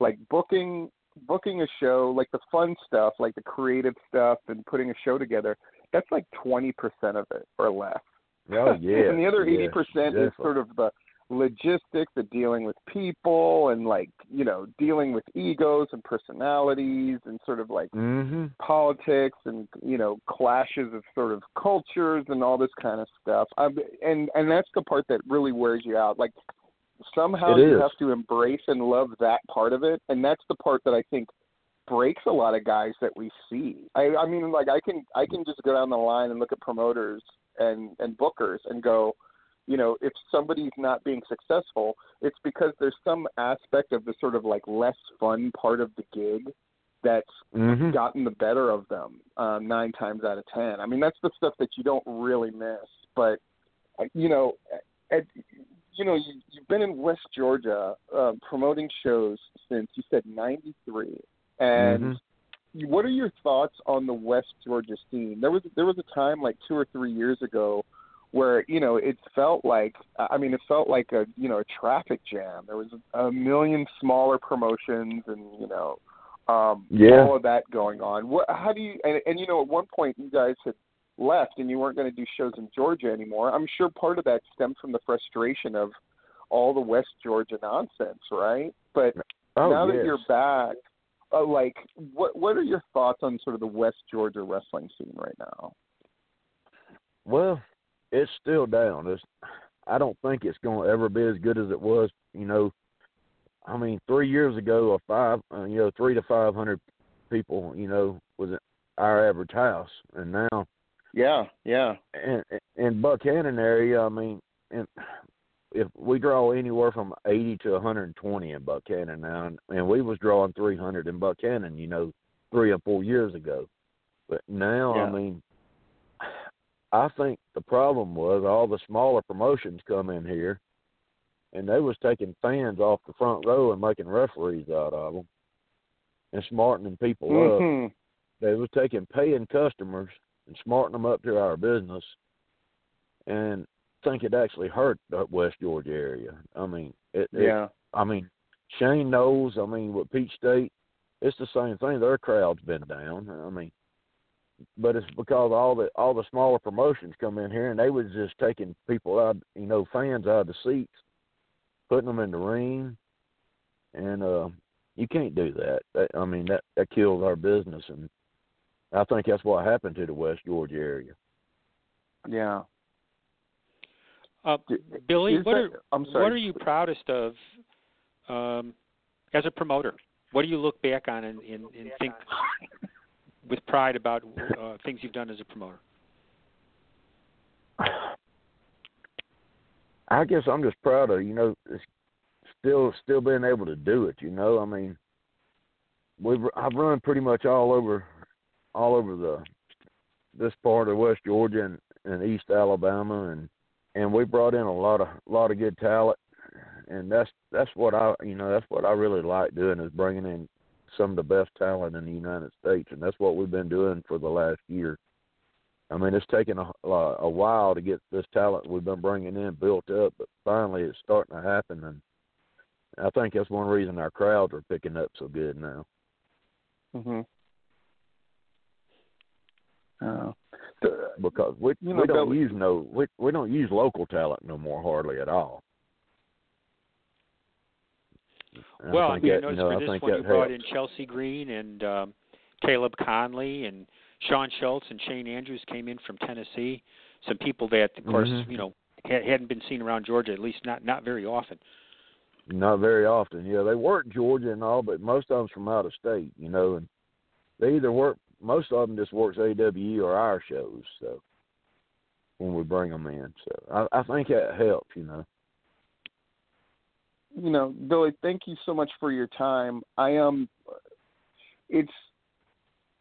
like booking booking a show like the fun stuff like the creative stuff and putting a show together that's like 20% of it or less Oh yeah. and the other eighty yes, percent is sort of the logistics of dealing with people and like you know dealing with egos and personalities and sort of like Mhm. politics and you know clashes of sort of cultures and all this kind of stuff. i and and that's the part that really wears you out. Like somehow you have to embrace and love that part of it, and that's the part that I think breaks a lot of guys that we see. I I mean like I can I can just go down the line and look at promoters and and bookers and go, you know, if somebody's not being successful, it's because there's some aspect of the sort of like less fun part of the gig that's Mhm. gotten the better of them um, nine times out of ten. I mean, that's the stuff that you don't really miss. But you know, at, you know, you, you've been in West Georgia uh, promoting shows since you said '93, and Mhm. what are your thoughts on the West Georgia scene? There was there was a time like two or three years ago where you know it felt like I mean it felt like a you know a traffic jam. There was a million smaller promotions and you know um Yeah. all of that going on. What how do you and, and you know at one point you guys had left and you weren't going to do shows in Georgia anymore. I'm sure part of that stemmed from the frustration of all the West Georgia nonsense, right? But Oh, now that you're back, uh, like what what are your thoughts on sort of the West Georgia wrestling scene right now? Well, it's still down. It's, I don't think it's going to ever be as good as it was. You know, I mean, three years ago, a five, uh, you know, three to five hundred people, you know, was our average house, and now Yeah, yeah. in in Buchanan area, I mean, and if we draw anywhere from eighty to one hundred and twenty in Buchanan now, and, and we was drawing three hundred in Buchanan, you know, three or four years ago, but now, Yeah. I mean, I think the problem was all the smaller promotions come in here, and they was taking fans off the front row and making referees out of them, and smartening people up Mhm. they was taking paying customers and smarting them up to our business and I think it actually hurt the West Georgia area. I mean, it, it Yeah. I mean, Shane knows, I mean, with Peach State, it's the same thing. Their crowd's been down. I mean, but it's because all the all the smaller promotions come in here and they was just taking people out, you know, fans out of the seats, putting them in the ring, and uh, you can't do that. that. I mean, that that kills our business, and I think that's what happened to the West Georgia area. Yeah. Uh, Billy, is what that- are I'm sorry. what are you proudest of um, as a promoter? What do you look back on and, and, and think with pride about uh, things you've done as a promoter? I guess I'm just proud of you know still still being able to do it. You know, I mean, we've I've run pretty much all over all over the this part of West Georgia and, and East Alabama, and and we brought in a lot of lot of good talent, and that's that's what I you know that's what I really like doing is bringing in some of the best talent in the United States, and that's what we've been doing for the last year. I mean, it's taken a, a while to get this talent we've been bringing in built up, but finally it's starting to happen, and I think that's one reason our crowds are picking up so good now. Mhm. Uh, Because we You know, we don't Billy- use no we we don't use local talent no more hardly at all. Well, I mean, I that, noticed you know, for I this one you brought in Chelsea Green and um, Caleb Conley and Sean Schultz and Shane Andrews came in from Tennessee. some people that, of course, Mhm. you know, ha- hadn't been seen around Georgia, at least not not very often. Not very often. Yeah, they work Georgia and all, but most of them's from out of state, you know, and they either work. Most of them just works AWE or our shows. So when we bring them in, so I, I think that helps, you know. You know, Billy, thank you so much for your time. I um, it's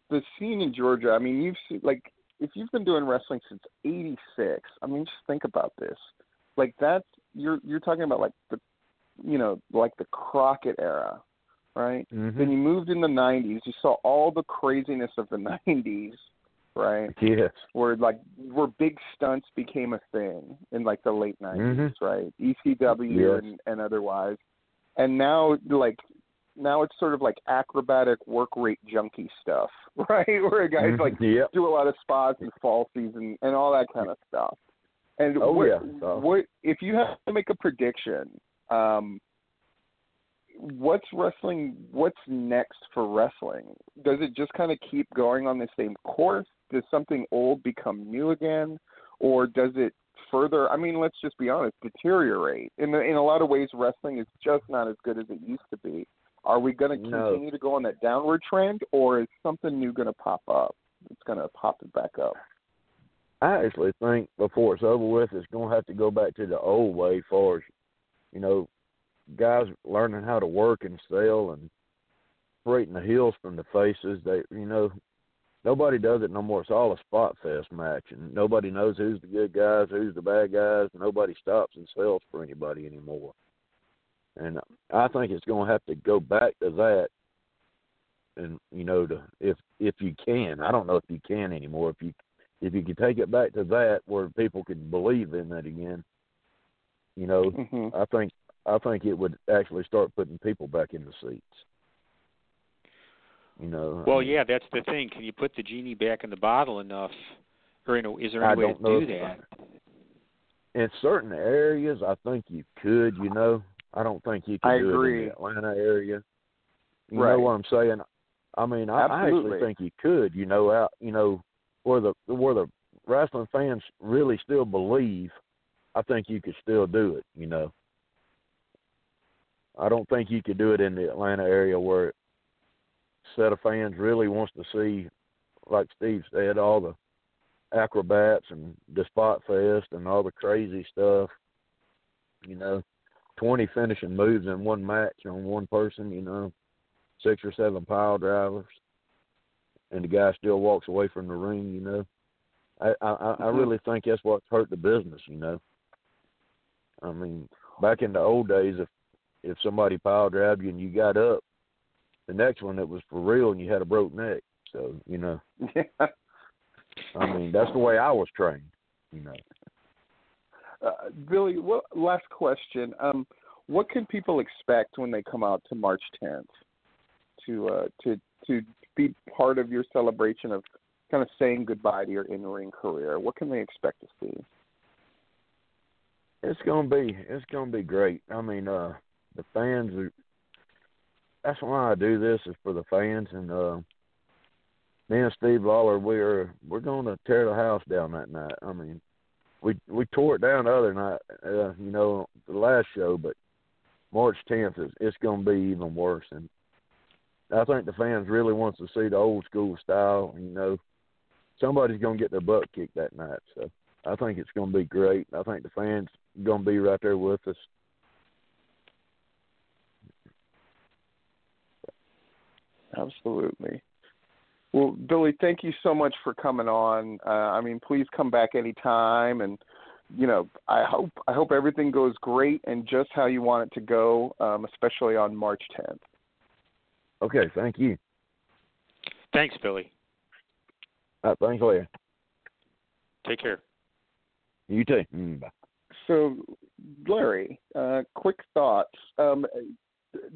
the scene in Georgia. I mean, you've seen like if you've been doing wrestling since '86. I mean, just think about this. Like that's you're you're talking about like the, you know, like the Crockett era, right? Mm-hmm. Then you moved in the '90s. You saw all the craziness of the '90s, right? Yes. where like where big stunts became a thing in like the late 90s Mhm. right ecw Yes. and, and otherwise and now like now it's sort of like acrobatic work rate junkie stuff right where guys like Yep. do a lot of spots and falsies and and all that kind of stuff and Oh, what, yeah. So- what if you have to make a prediction um what's wrestling what's next for wrestling does it just kind of keep going on the same course does something old become new again or does it further i mean let's just be honest deteriorate in the, in a lot of ways wrestling is just not as good as it used to be are we going to No. continue to go on that downward trend or is something new going to pop up it's going to pop it back up I actually think before it's over with, it's going to have to go back to the old way, far as you know, guys learning how to work and sell and separating the heels from the faces. They, you know, nobody does it no more. It's all a spot fest match, and nobody knows who's the good guys, who's the bad guys. Nobody stops and sells for anybody anymore. And I think it's going to have to go back to that. And you know, to if if you can, I don't know if you can anymore. If you if you could take it back to that where people could believe in it again, you know, hmm I think I think it would actually start putting people back in the seats. You know. I Well, mean, yeah, that's the thing. Can you put the genie back in the bottle enough, or in a, is there I any way don't to know do if- that? In certain areas, I think you could. You know, I don't think you could I do it in the Atlanta area. You Right. know what I'm saying? I mean, I, I actually think you could. You know, out. You know, where the where the wrestling fans really still believe. I think you could still do it. You know. I don't think you could do it in the Atlanta area where a set of fans really wants to see, like Steve said, all the acrobats and the spot fest and all the crazy stuff. You know, twenty finishing moves in one match on one person. You know, six or seven pile drivers, and the guy still walks away from the ring. You know, I I, I Mhm. really think that's what's hurt the business. You know, I mean, back in the old days, if if somebody pile grabbed you and you got up, the next one it was for real and you had a broke neck. So you know, yeah I mean, that's the way I was trained. You know. Uh, Billy, what, last question. Um, what can people expect when they come out to March 10th to uh, to to be part of your celebration of kind of saying goodbye to your in-ring career? What can they expect to see? It's gonna be it's gonna be great. I mean, uh the fans are that's why I do this is for the fans and uh me and Steve Lawler we're we're gonna tear the house down that night. I mean we we tore it down the other night, uh, you know, the last show, but March tenth is it's gonna be even worse and I think the fans really wants to see the old school style, you know. Somebody's gonna get their butt kicked that night, so I think it's to be great. I think the fans to be right there with us. Absolutely. Well, Billy, thank you so much for coming on. Uh, I mean, please come back anytime, and you know, I hope I hope everything goes great and just how you want it to go, um, especially on March 10th. Okay, thank you. Thanks, Billy. Uh, thanks, Larry. Take care. You too. Mm, bye. So, Larry, uh, quick thoughts. Um,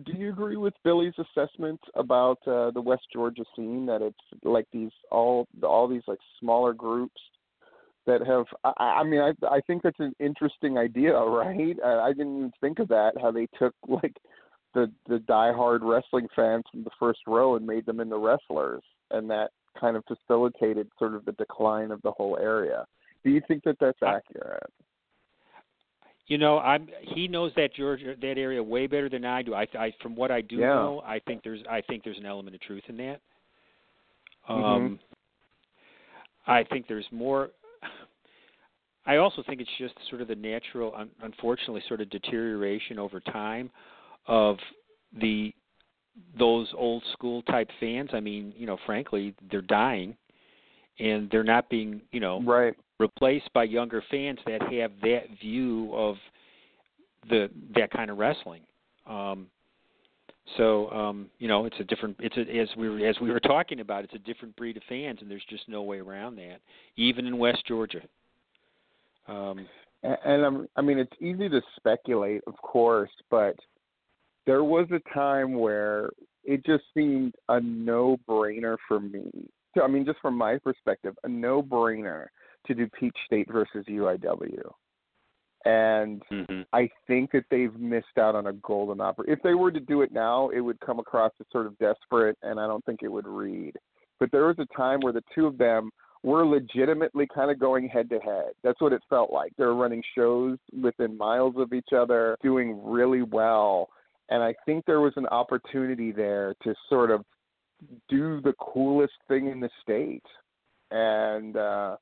do you agree with Billy's assessment about uh, the West Georgia scene that it's like these all all these like smaller groups that have? I, I mean, I I think that's an interesting idea, right? I, I didn't even think of that. How they took like the the diehard wrestling fans from the first row and made them into wrestlers, and that kind of facilitated sort of the decline of the whole area. Do you think that that's accurate? You know, I'm he knows that Georgia that area way better than I do. I, I from what I do Yeah. know, I think there's I think there's an element of truth in that. Mhm. Um I think there's more I also think it's just sort of the natural un, unfortunately sort of deterioration over time of the those old school type fans. I mean, you know, frankly, they're dying and they're not being, you know, Right. Replaced by younger fans that have that view of the that kind of wrestling. Um, so um, you know, it's a different. It's a, as we were as we were talking about, it's a different breed of fans, and there's just no way around that, even in West Georgia. Um, And, and I'm, I mean, it's easy to speculate, of course, but there was a time where it just seemed a no-brainer for me. So, I mean, just from my perspective, a no-brainer to do Peach State versus UIW. And I think that they've missed out on a golden opportunity. If they were to do it now, it would come across as sort of desperate, and I don't think it would read. But there was a time where the two of them were legitimately kind of going head to head. That's what it felt like. They were running shows within miles of each other, doing really well. And I think there was an opportunity there to sort of do the coolest thing in the state. And uh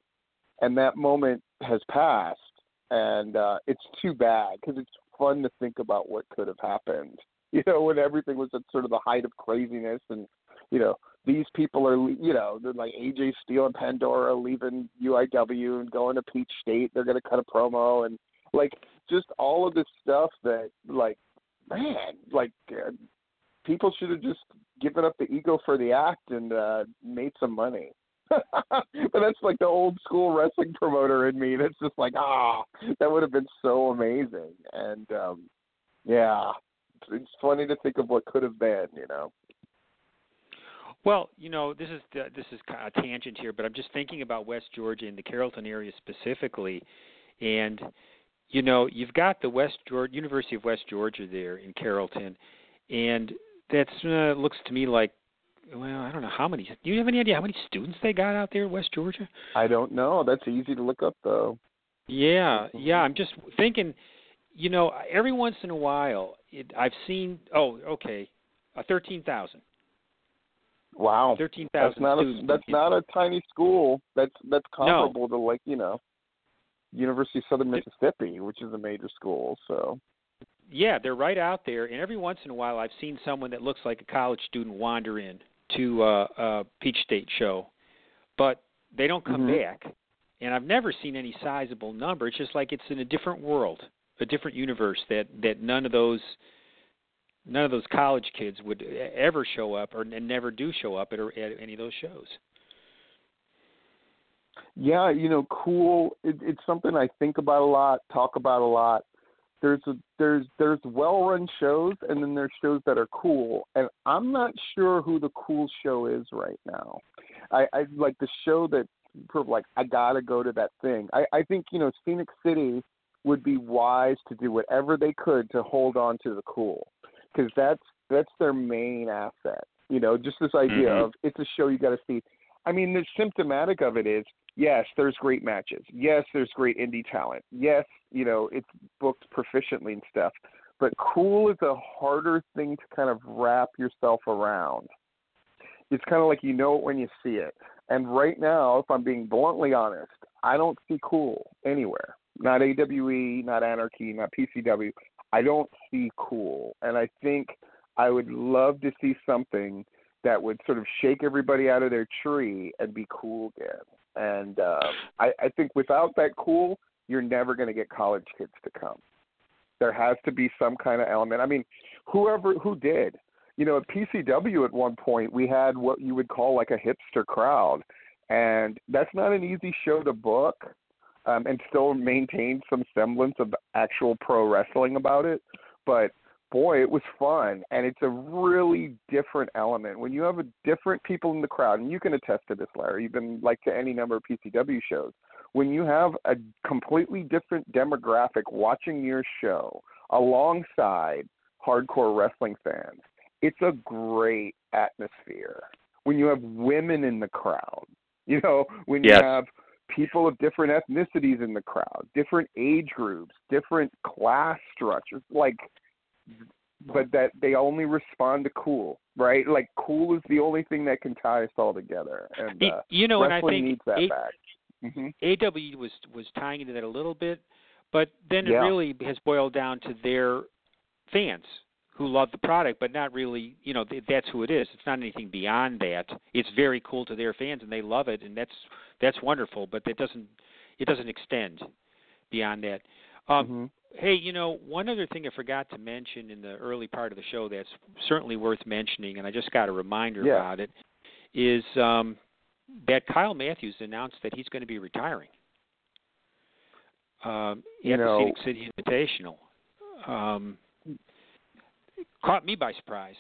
and that moment has passed and uh it's too bad because it's fun to think about what could have happened. You know, when everything was at sort of the height of craziness and you know, these people are, you know, they're like AJ Steele and Pandora leaving UIW and going to Peach State. They're going to cut a promo and like just all of this stuff that, like, man, like uh, people should have just given up the ego for the act and uh made some money. but that's like the old school wrestling promoter in me. That's just like, ah, that would have been so amazing. And um yeah, it's funny to think of what could have been, you know. Well, you know, this is the, this is a tangent here, but I'm just thinking about West Georgia and the Carrollton area specifically, and you know, you've got the West Georgia University of West Georgia there in Carrollton, and that's uh, looks to me like, well, I don't know how many. Do you have any idea how many students they got out there in West Georgia? I don't know. That's easy to look up though. Yeah, yeah. I'm just thinking, you know, every once in a while, it, I've seen. Oh, okay, uh, thirteen thousand. Wow. thirteen thousand. That's not a that's not a tiny school. That's that's No. comparable to like, you know, University of Southern Mississippi, which is a major school, so Yeah, they're right out there, and every once in a while, I've seen someone that looks like a college student wander in to uh, a Peach State show, but they don't come Mhm. back. And I've never seen any sizable number. It's just like it's in a different world, a different universe that that none of those none of those college kids would ever show up or and never do show up at, at any of those shows. Yeah, you know, cool. It, it's something I think about a lot, talk about a lot. There's a there's there's well-run shows, and then there's shows that are cool. And I'm not sure who the cool show is right now. I, I like the show that like I gotta go to that thing. I, I think you know Phenix City would be wise to do whatever they could to hold on to the cool, because that's that's their main asset. You know, just this idea Mhm. of it's a show you got to see. I mean, the symptomatic of it is yes, there's great matches. Yes, there's great indie talent. Yes, you know, it's booked proficiently and stuff. But cool is a harder thing to kind of wrap yourself around. It's kind of like you know it when you see it. And right now, if I'm being bluntly honest, I don't see cool anywhere. Not AWE, not Anarchy, not PCW. I don't see cool. And I think I would love to see something that would sort of shake everybody out of their tree and be cool again. And uh, I, I think without that cool, you're never going to get college kids to come. There has to be some kind of element. I mean, whoever who did, you know, at PCW at one point we had what you would call like a hipster crowd, and that's not an easy show to book, um, and still maintain some semblance of actual pro wrestling about it. But boy, it was fun, and it's a really different element when you have a different people in the crowd, and you can attest to this, Larry. You've been like to any number of PCW shows. When you have a completely different demographic watching your show alongside hardcore wrestling fans, it's a great atmosphere. When you have women in the crowd, you know, when Yes. you have people of different ethnicities in the crowd, different age groups, different class structures, like but that they only respond to cool, right? Like cool is the only thing that can tie us all together. And uh, you know, and I think needs that A- back. hmm AW was was tying into that a little bit, but then Yeah. it really has boiled down to their fans who love the product, but not really. You know, th- that's who it is. It's not anything beyond that. It's very cool to their fans, and they love it, and that's that's wonderful. But that doesn't it doesn't extend beyond that. Um, hmm Hey, you know, one other thing I forgot to mention in the early part of the show that's certainly worth mentioning, and I just got a reminder Yeah. about it, is um, that Kyle Matthews announced that he's going to be retiring um, You at know- the Scenic City Invitational. Um, caught me by surprise.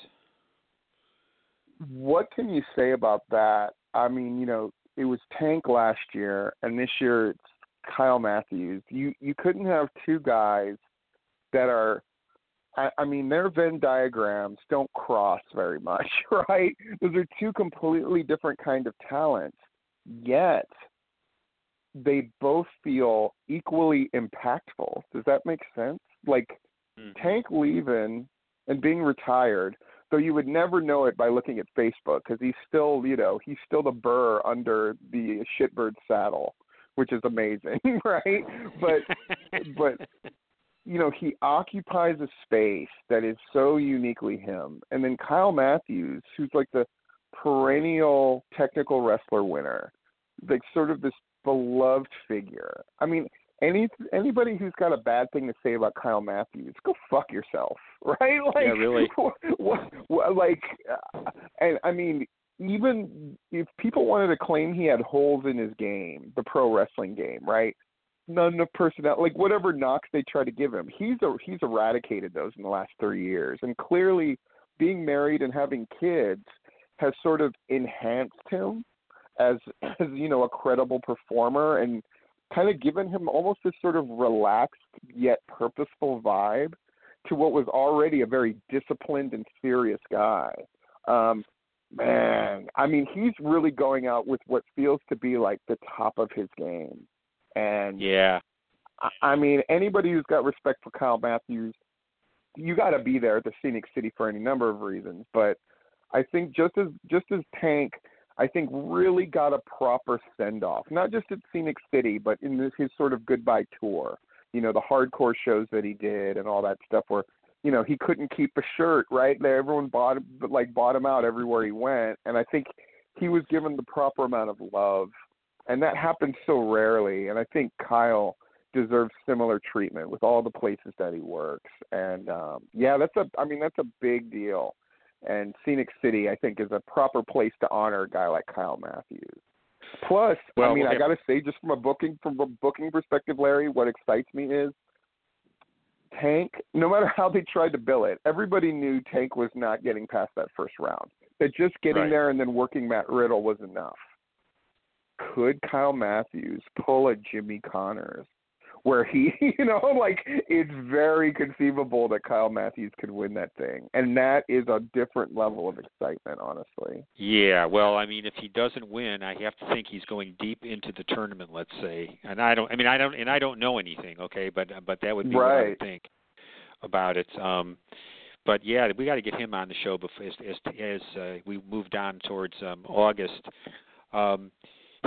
What can you say about that? I mean, you know, it was Tank last year, and this year it's Kyle Matthews. You you couldn't have two guys that are. I, I mean, their Venn diagrams don't cross very much, right? Those are two completely different kind of talents. Yet they both feel equally impactful. Does that make sense? Like Mm-hmm. Tank leaving and being retired, though you would never know it by looking at Facebook because he's still, you know, he's still the burr under the shitbird saddle, which is amazing, right? But but you know, he occupies a space that is so uniquely him. And then Kyle Matthews, who's like the perennial technical wrestler winner, like sort of this beloved figure. I mean, any anybody who's got a bad thing to say about Kyle Matthews, go fuck yourself, right? Like, Yeah, really. What, what, like, uh, and I mean, even if people wanted to claim he had holes in his game, the pro wrestling game, right? None of personality, like whatever knocks they try to give him, he's a, he's eradicated those in the last three years, and clearly, being married and having kids has sort of enhanced him as as you know a credible performer and kind of given him almost this sort of relaxed yet purposeful vibe to what was already a very disciplined and serious guy. Um, man, I mean, he's really going out with what feels to be like the top of his game. And yeah. I- I mean, anybody who's got respect for Kyle Matthews, you got to be there at the Scenic City for any number of reasons. But I think just as just as Tank, I think really got a proper send off, not just at Scenic City, but in this, his sort of goodbye tour. You know, the hardcore shows that he did and all that stuff, where you know he couldn't keep a shirt right there. Everyone bought him like bought him out everywhere he went, and I think he was given the proper amount of love, and that happens so rarely. And I think Kyle deserves similar treatment with all the places that he works. And um yeah, that's a I mean that's a big deal. And Scenic City I think is a proper place to honor a guy like Kyle Matthews. Plus, Well, I mean, we'll I got to say just from a booking from a booking perspective, Larry, what excites me is Tank, no matter how they tried to bill it, everybody knew Tank was not getting past that first round. That just getting Right. there and then working Matt Riddle was enough. Could Kyle Matthews pull a Jimmy Connors where he, you know, like it's very conceivable that Kyle Matthews could win that thing. And that is a different level of excitement, honestly. Yeah, well, I mean, if he doesn't win, I have to think he's going deep into the tournament. Let's say, and I don't. I mean, I don't, and I don't know anything. Okay, but but that would be what I would think about it. Um, but yeah, we got to get him on the show before as as, as uh, we moved on towards um, August. Um,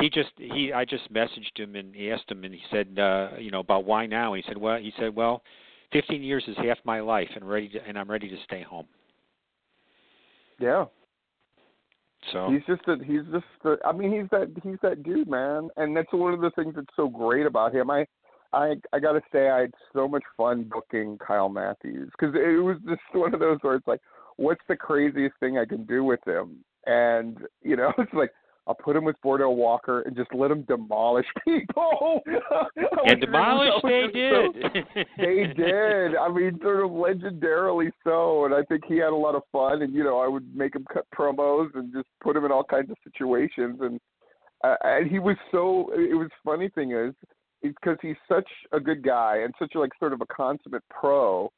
he just he I just messaged him and he asked him, and he said, uh, you know, about why now? He said, well, he said, well, 15 years is half my life, and ready to, and I'm ready to stay home. Yeah. So He's just a, he's just a, I mean he's that he's that dude man and that's one of the things that's so great about him. I I I got to say I had so much fun booking Kyle Matthews cuz it was just one of those where it's like what's the craziest thing I can do with him? And you know it's like I'll put him with Bordeaux Walker and just let him demolish people. and demolish they So- did. they did. I mean, sort of legendarily so. And I think he had a lot of fun. And you know, I would make him cut promos and just put him in all kinds of situations. And uh, and he was so. It was funny thing is, is because he's such a good guy and such a, like sort of a consummate pro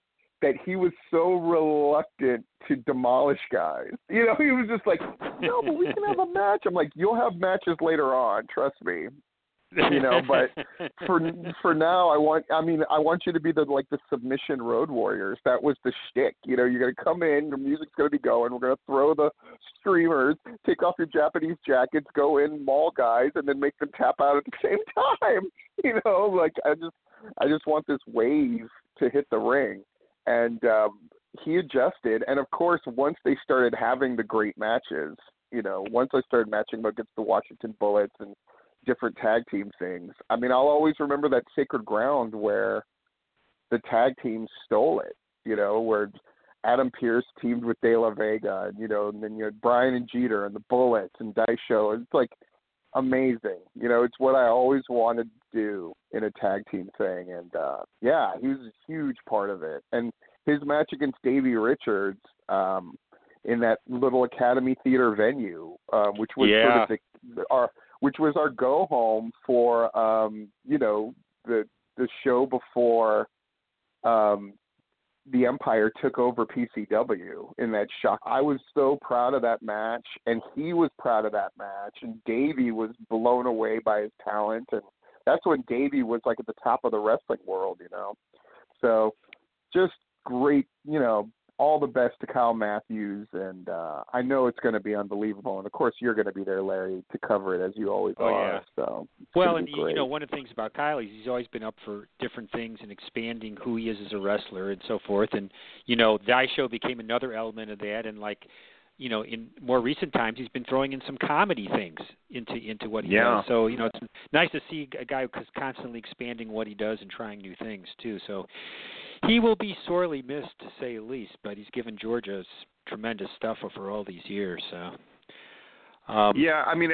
that he was so reluctant to demolish guys. You know, he was just like, no, but we can have a match. I'm like, you'll have matches later on. Trust me. you know. But for for now, I want. I mean, I want you to be the like the submission road warriors. That was the shtick. You know, you're gonna come in, your music's gonna be going. We're gonna throw the streamers, take off your Japanese jackets, go in, maul guys, and then make them tap out at the same time. You know, like I just I just want this wave to hit the ring. And um, he adjusted. And of course, once they started having the great matches, you know, once I started matching them against the Washington Bullets and different tag team things, I mean, I'll always remember that Sacred Ground where the tag team stole it, you know, where Adam Pearce teamed with De La Vega, and, you know, and then you had Brian and Jeter and the Bullets and Dice Show. It's like amazing. You know, it's what I always wanted to do in a tag team thing. And uh yeah, he was a huge part of it. And his match against Davey Richards, um, in that little Academy Theater venue, uh, which was Yeah. sort of the, our which was our go home for um, you know, the the show before um the Empire took over PCW in that shock. I was so proud of that match, and he was proud of that match, and Davey was blown away by his talent, and that's when Davey was like at the top of the wrestling world, you know. So, just great, you know, all the best to Kyle Matthews, and uh I know it's going to be unbelievable, and of course you're going to be there, Larry, to cover it as you always Oh, are. yeah. So, Well, and you know, one of the things about Kyle is he's always been up for different things and expanding who he is as a wrestler and so forth. And you know, Die Show became another element of that. And like, you know, in more recent times, he's been throwing in some comedy things into into what he Yeah. does. So you know, it's nice to see a guy who's constantly expanding what he does and trying new things too. So he will be sorely missed, to say the least. But he's given Georgia tremendous stuff for all these years. So. Um, yeah, I mean,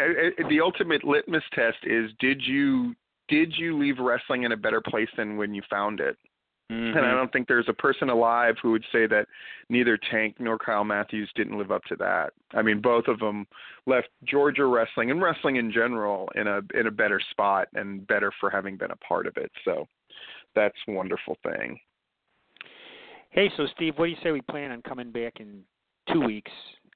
the ultimate litmus test is did you did you leave wrestling in a better place than when you found it? Mhm. And I don't think there's a person alive who would say that neither Tank nor Kyle Matthews didn't live up to that. I mean, both of them left Georgia wrestling and wrestling in general in a in a better spot and better for having been a part of it. So that's a wonderful thing. Hey, so Steve, what do you say we plan on coming back in two weeks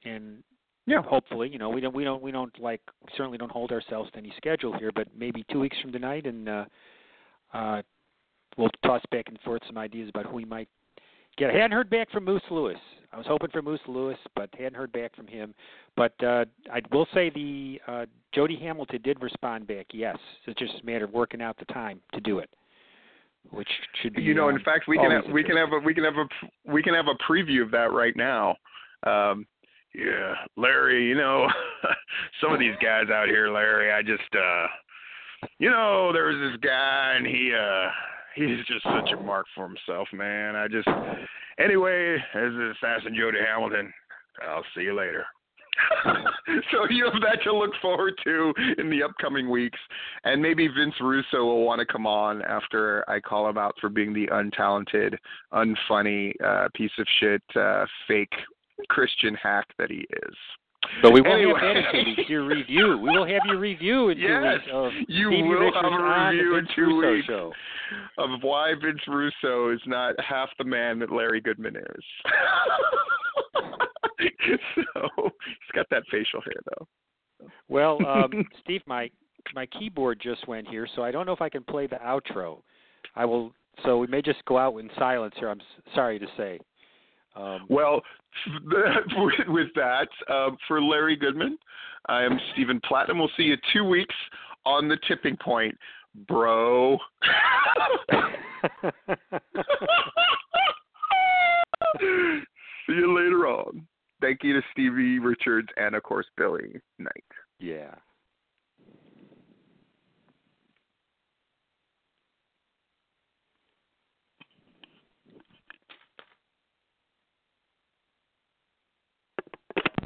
and Yeah. hopefully, you know, we don't we don't we don't like certainly don't hold ourselves to any schedule here, but maybe two weeks from tonight and uh uh we'll toss back and forth some ideas about who we might get. I hadn't heard back from Moose Lewis. I was hoping for Moose Lewis, but hadn't heard back from him. But uh I will say the uh Jody Hamilton did respond back, yes. It's just a matter of working out the time to do it. Which should be You know, um, in fact, we can have, we can have a we can have a we can have a preview of that right now. Um, yeah, Larry, you know, some of these guys out here, Larry, I just uh you know, there was this guy and he uh he's just such a mark for himself, man. I just anyway, as the assassin Jody Hamilton, I'll see you later. so you have that to look forward to in the upcoming weeks. And maybe Vince Russo will want to come on after I call him out for being the untalented, unfunny uh, piece of shit, uh, fake Christian hack that he is. But we will Anyway. have that in two weeks. Your review. We will have your review in two Yes, weeks of you Stevie will Richards have a review in two Russo weeks. Show. Of why Vince Russo is not half the man that Larry Goodman is. so he's got that facial hair though. Well, um, Steve, my my keyboard just went here, so I don't know if I can play the outro. I will. So we may just go out in silence here. I'm sorry to say. Um, Well, with, that, um, for Larry Goodman, I am Stephen Platinum. We'll see you two weeks on the tipping point, bro. see you later on. Thank you to Stevie Richards and, of course, Billy Knight. yeah.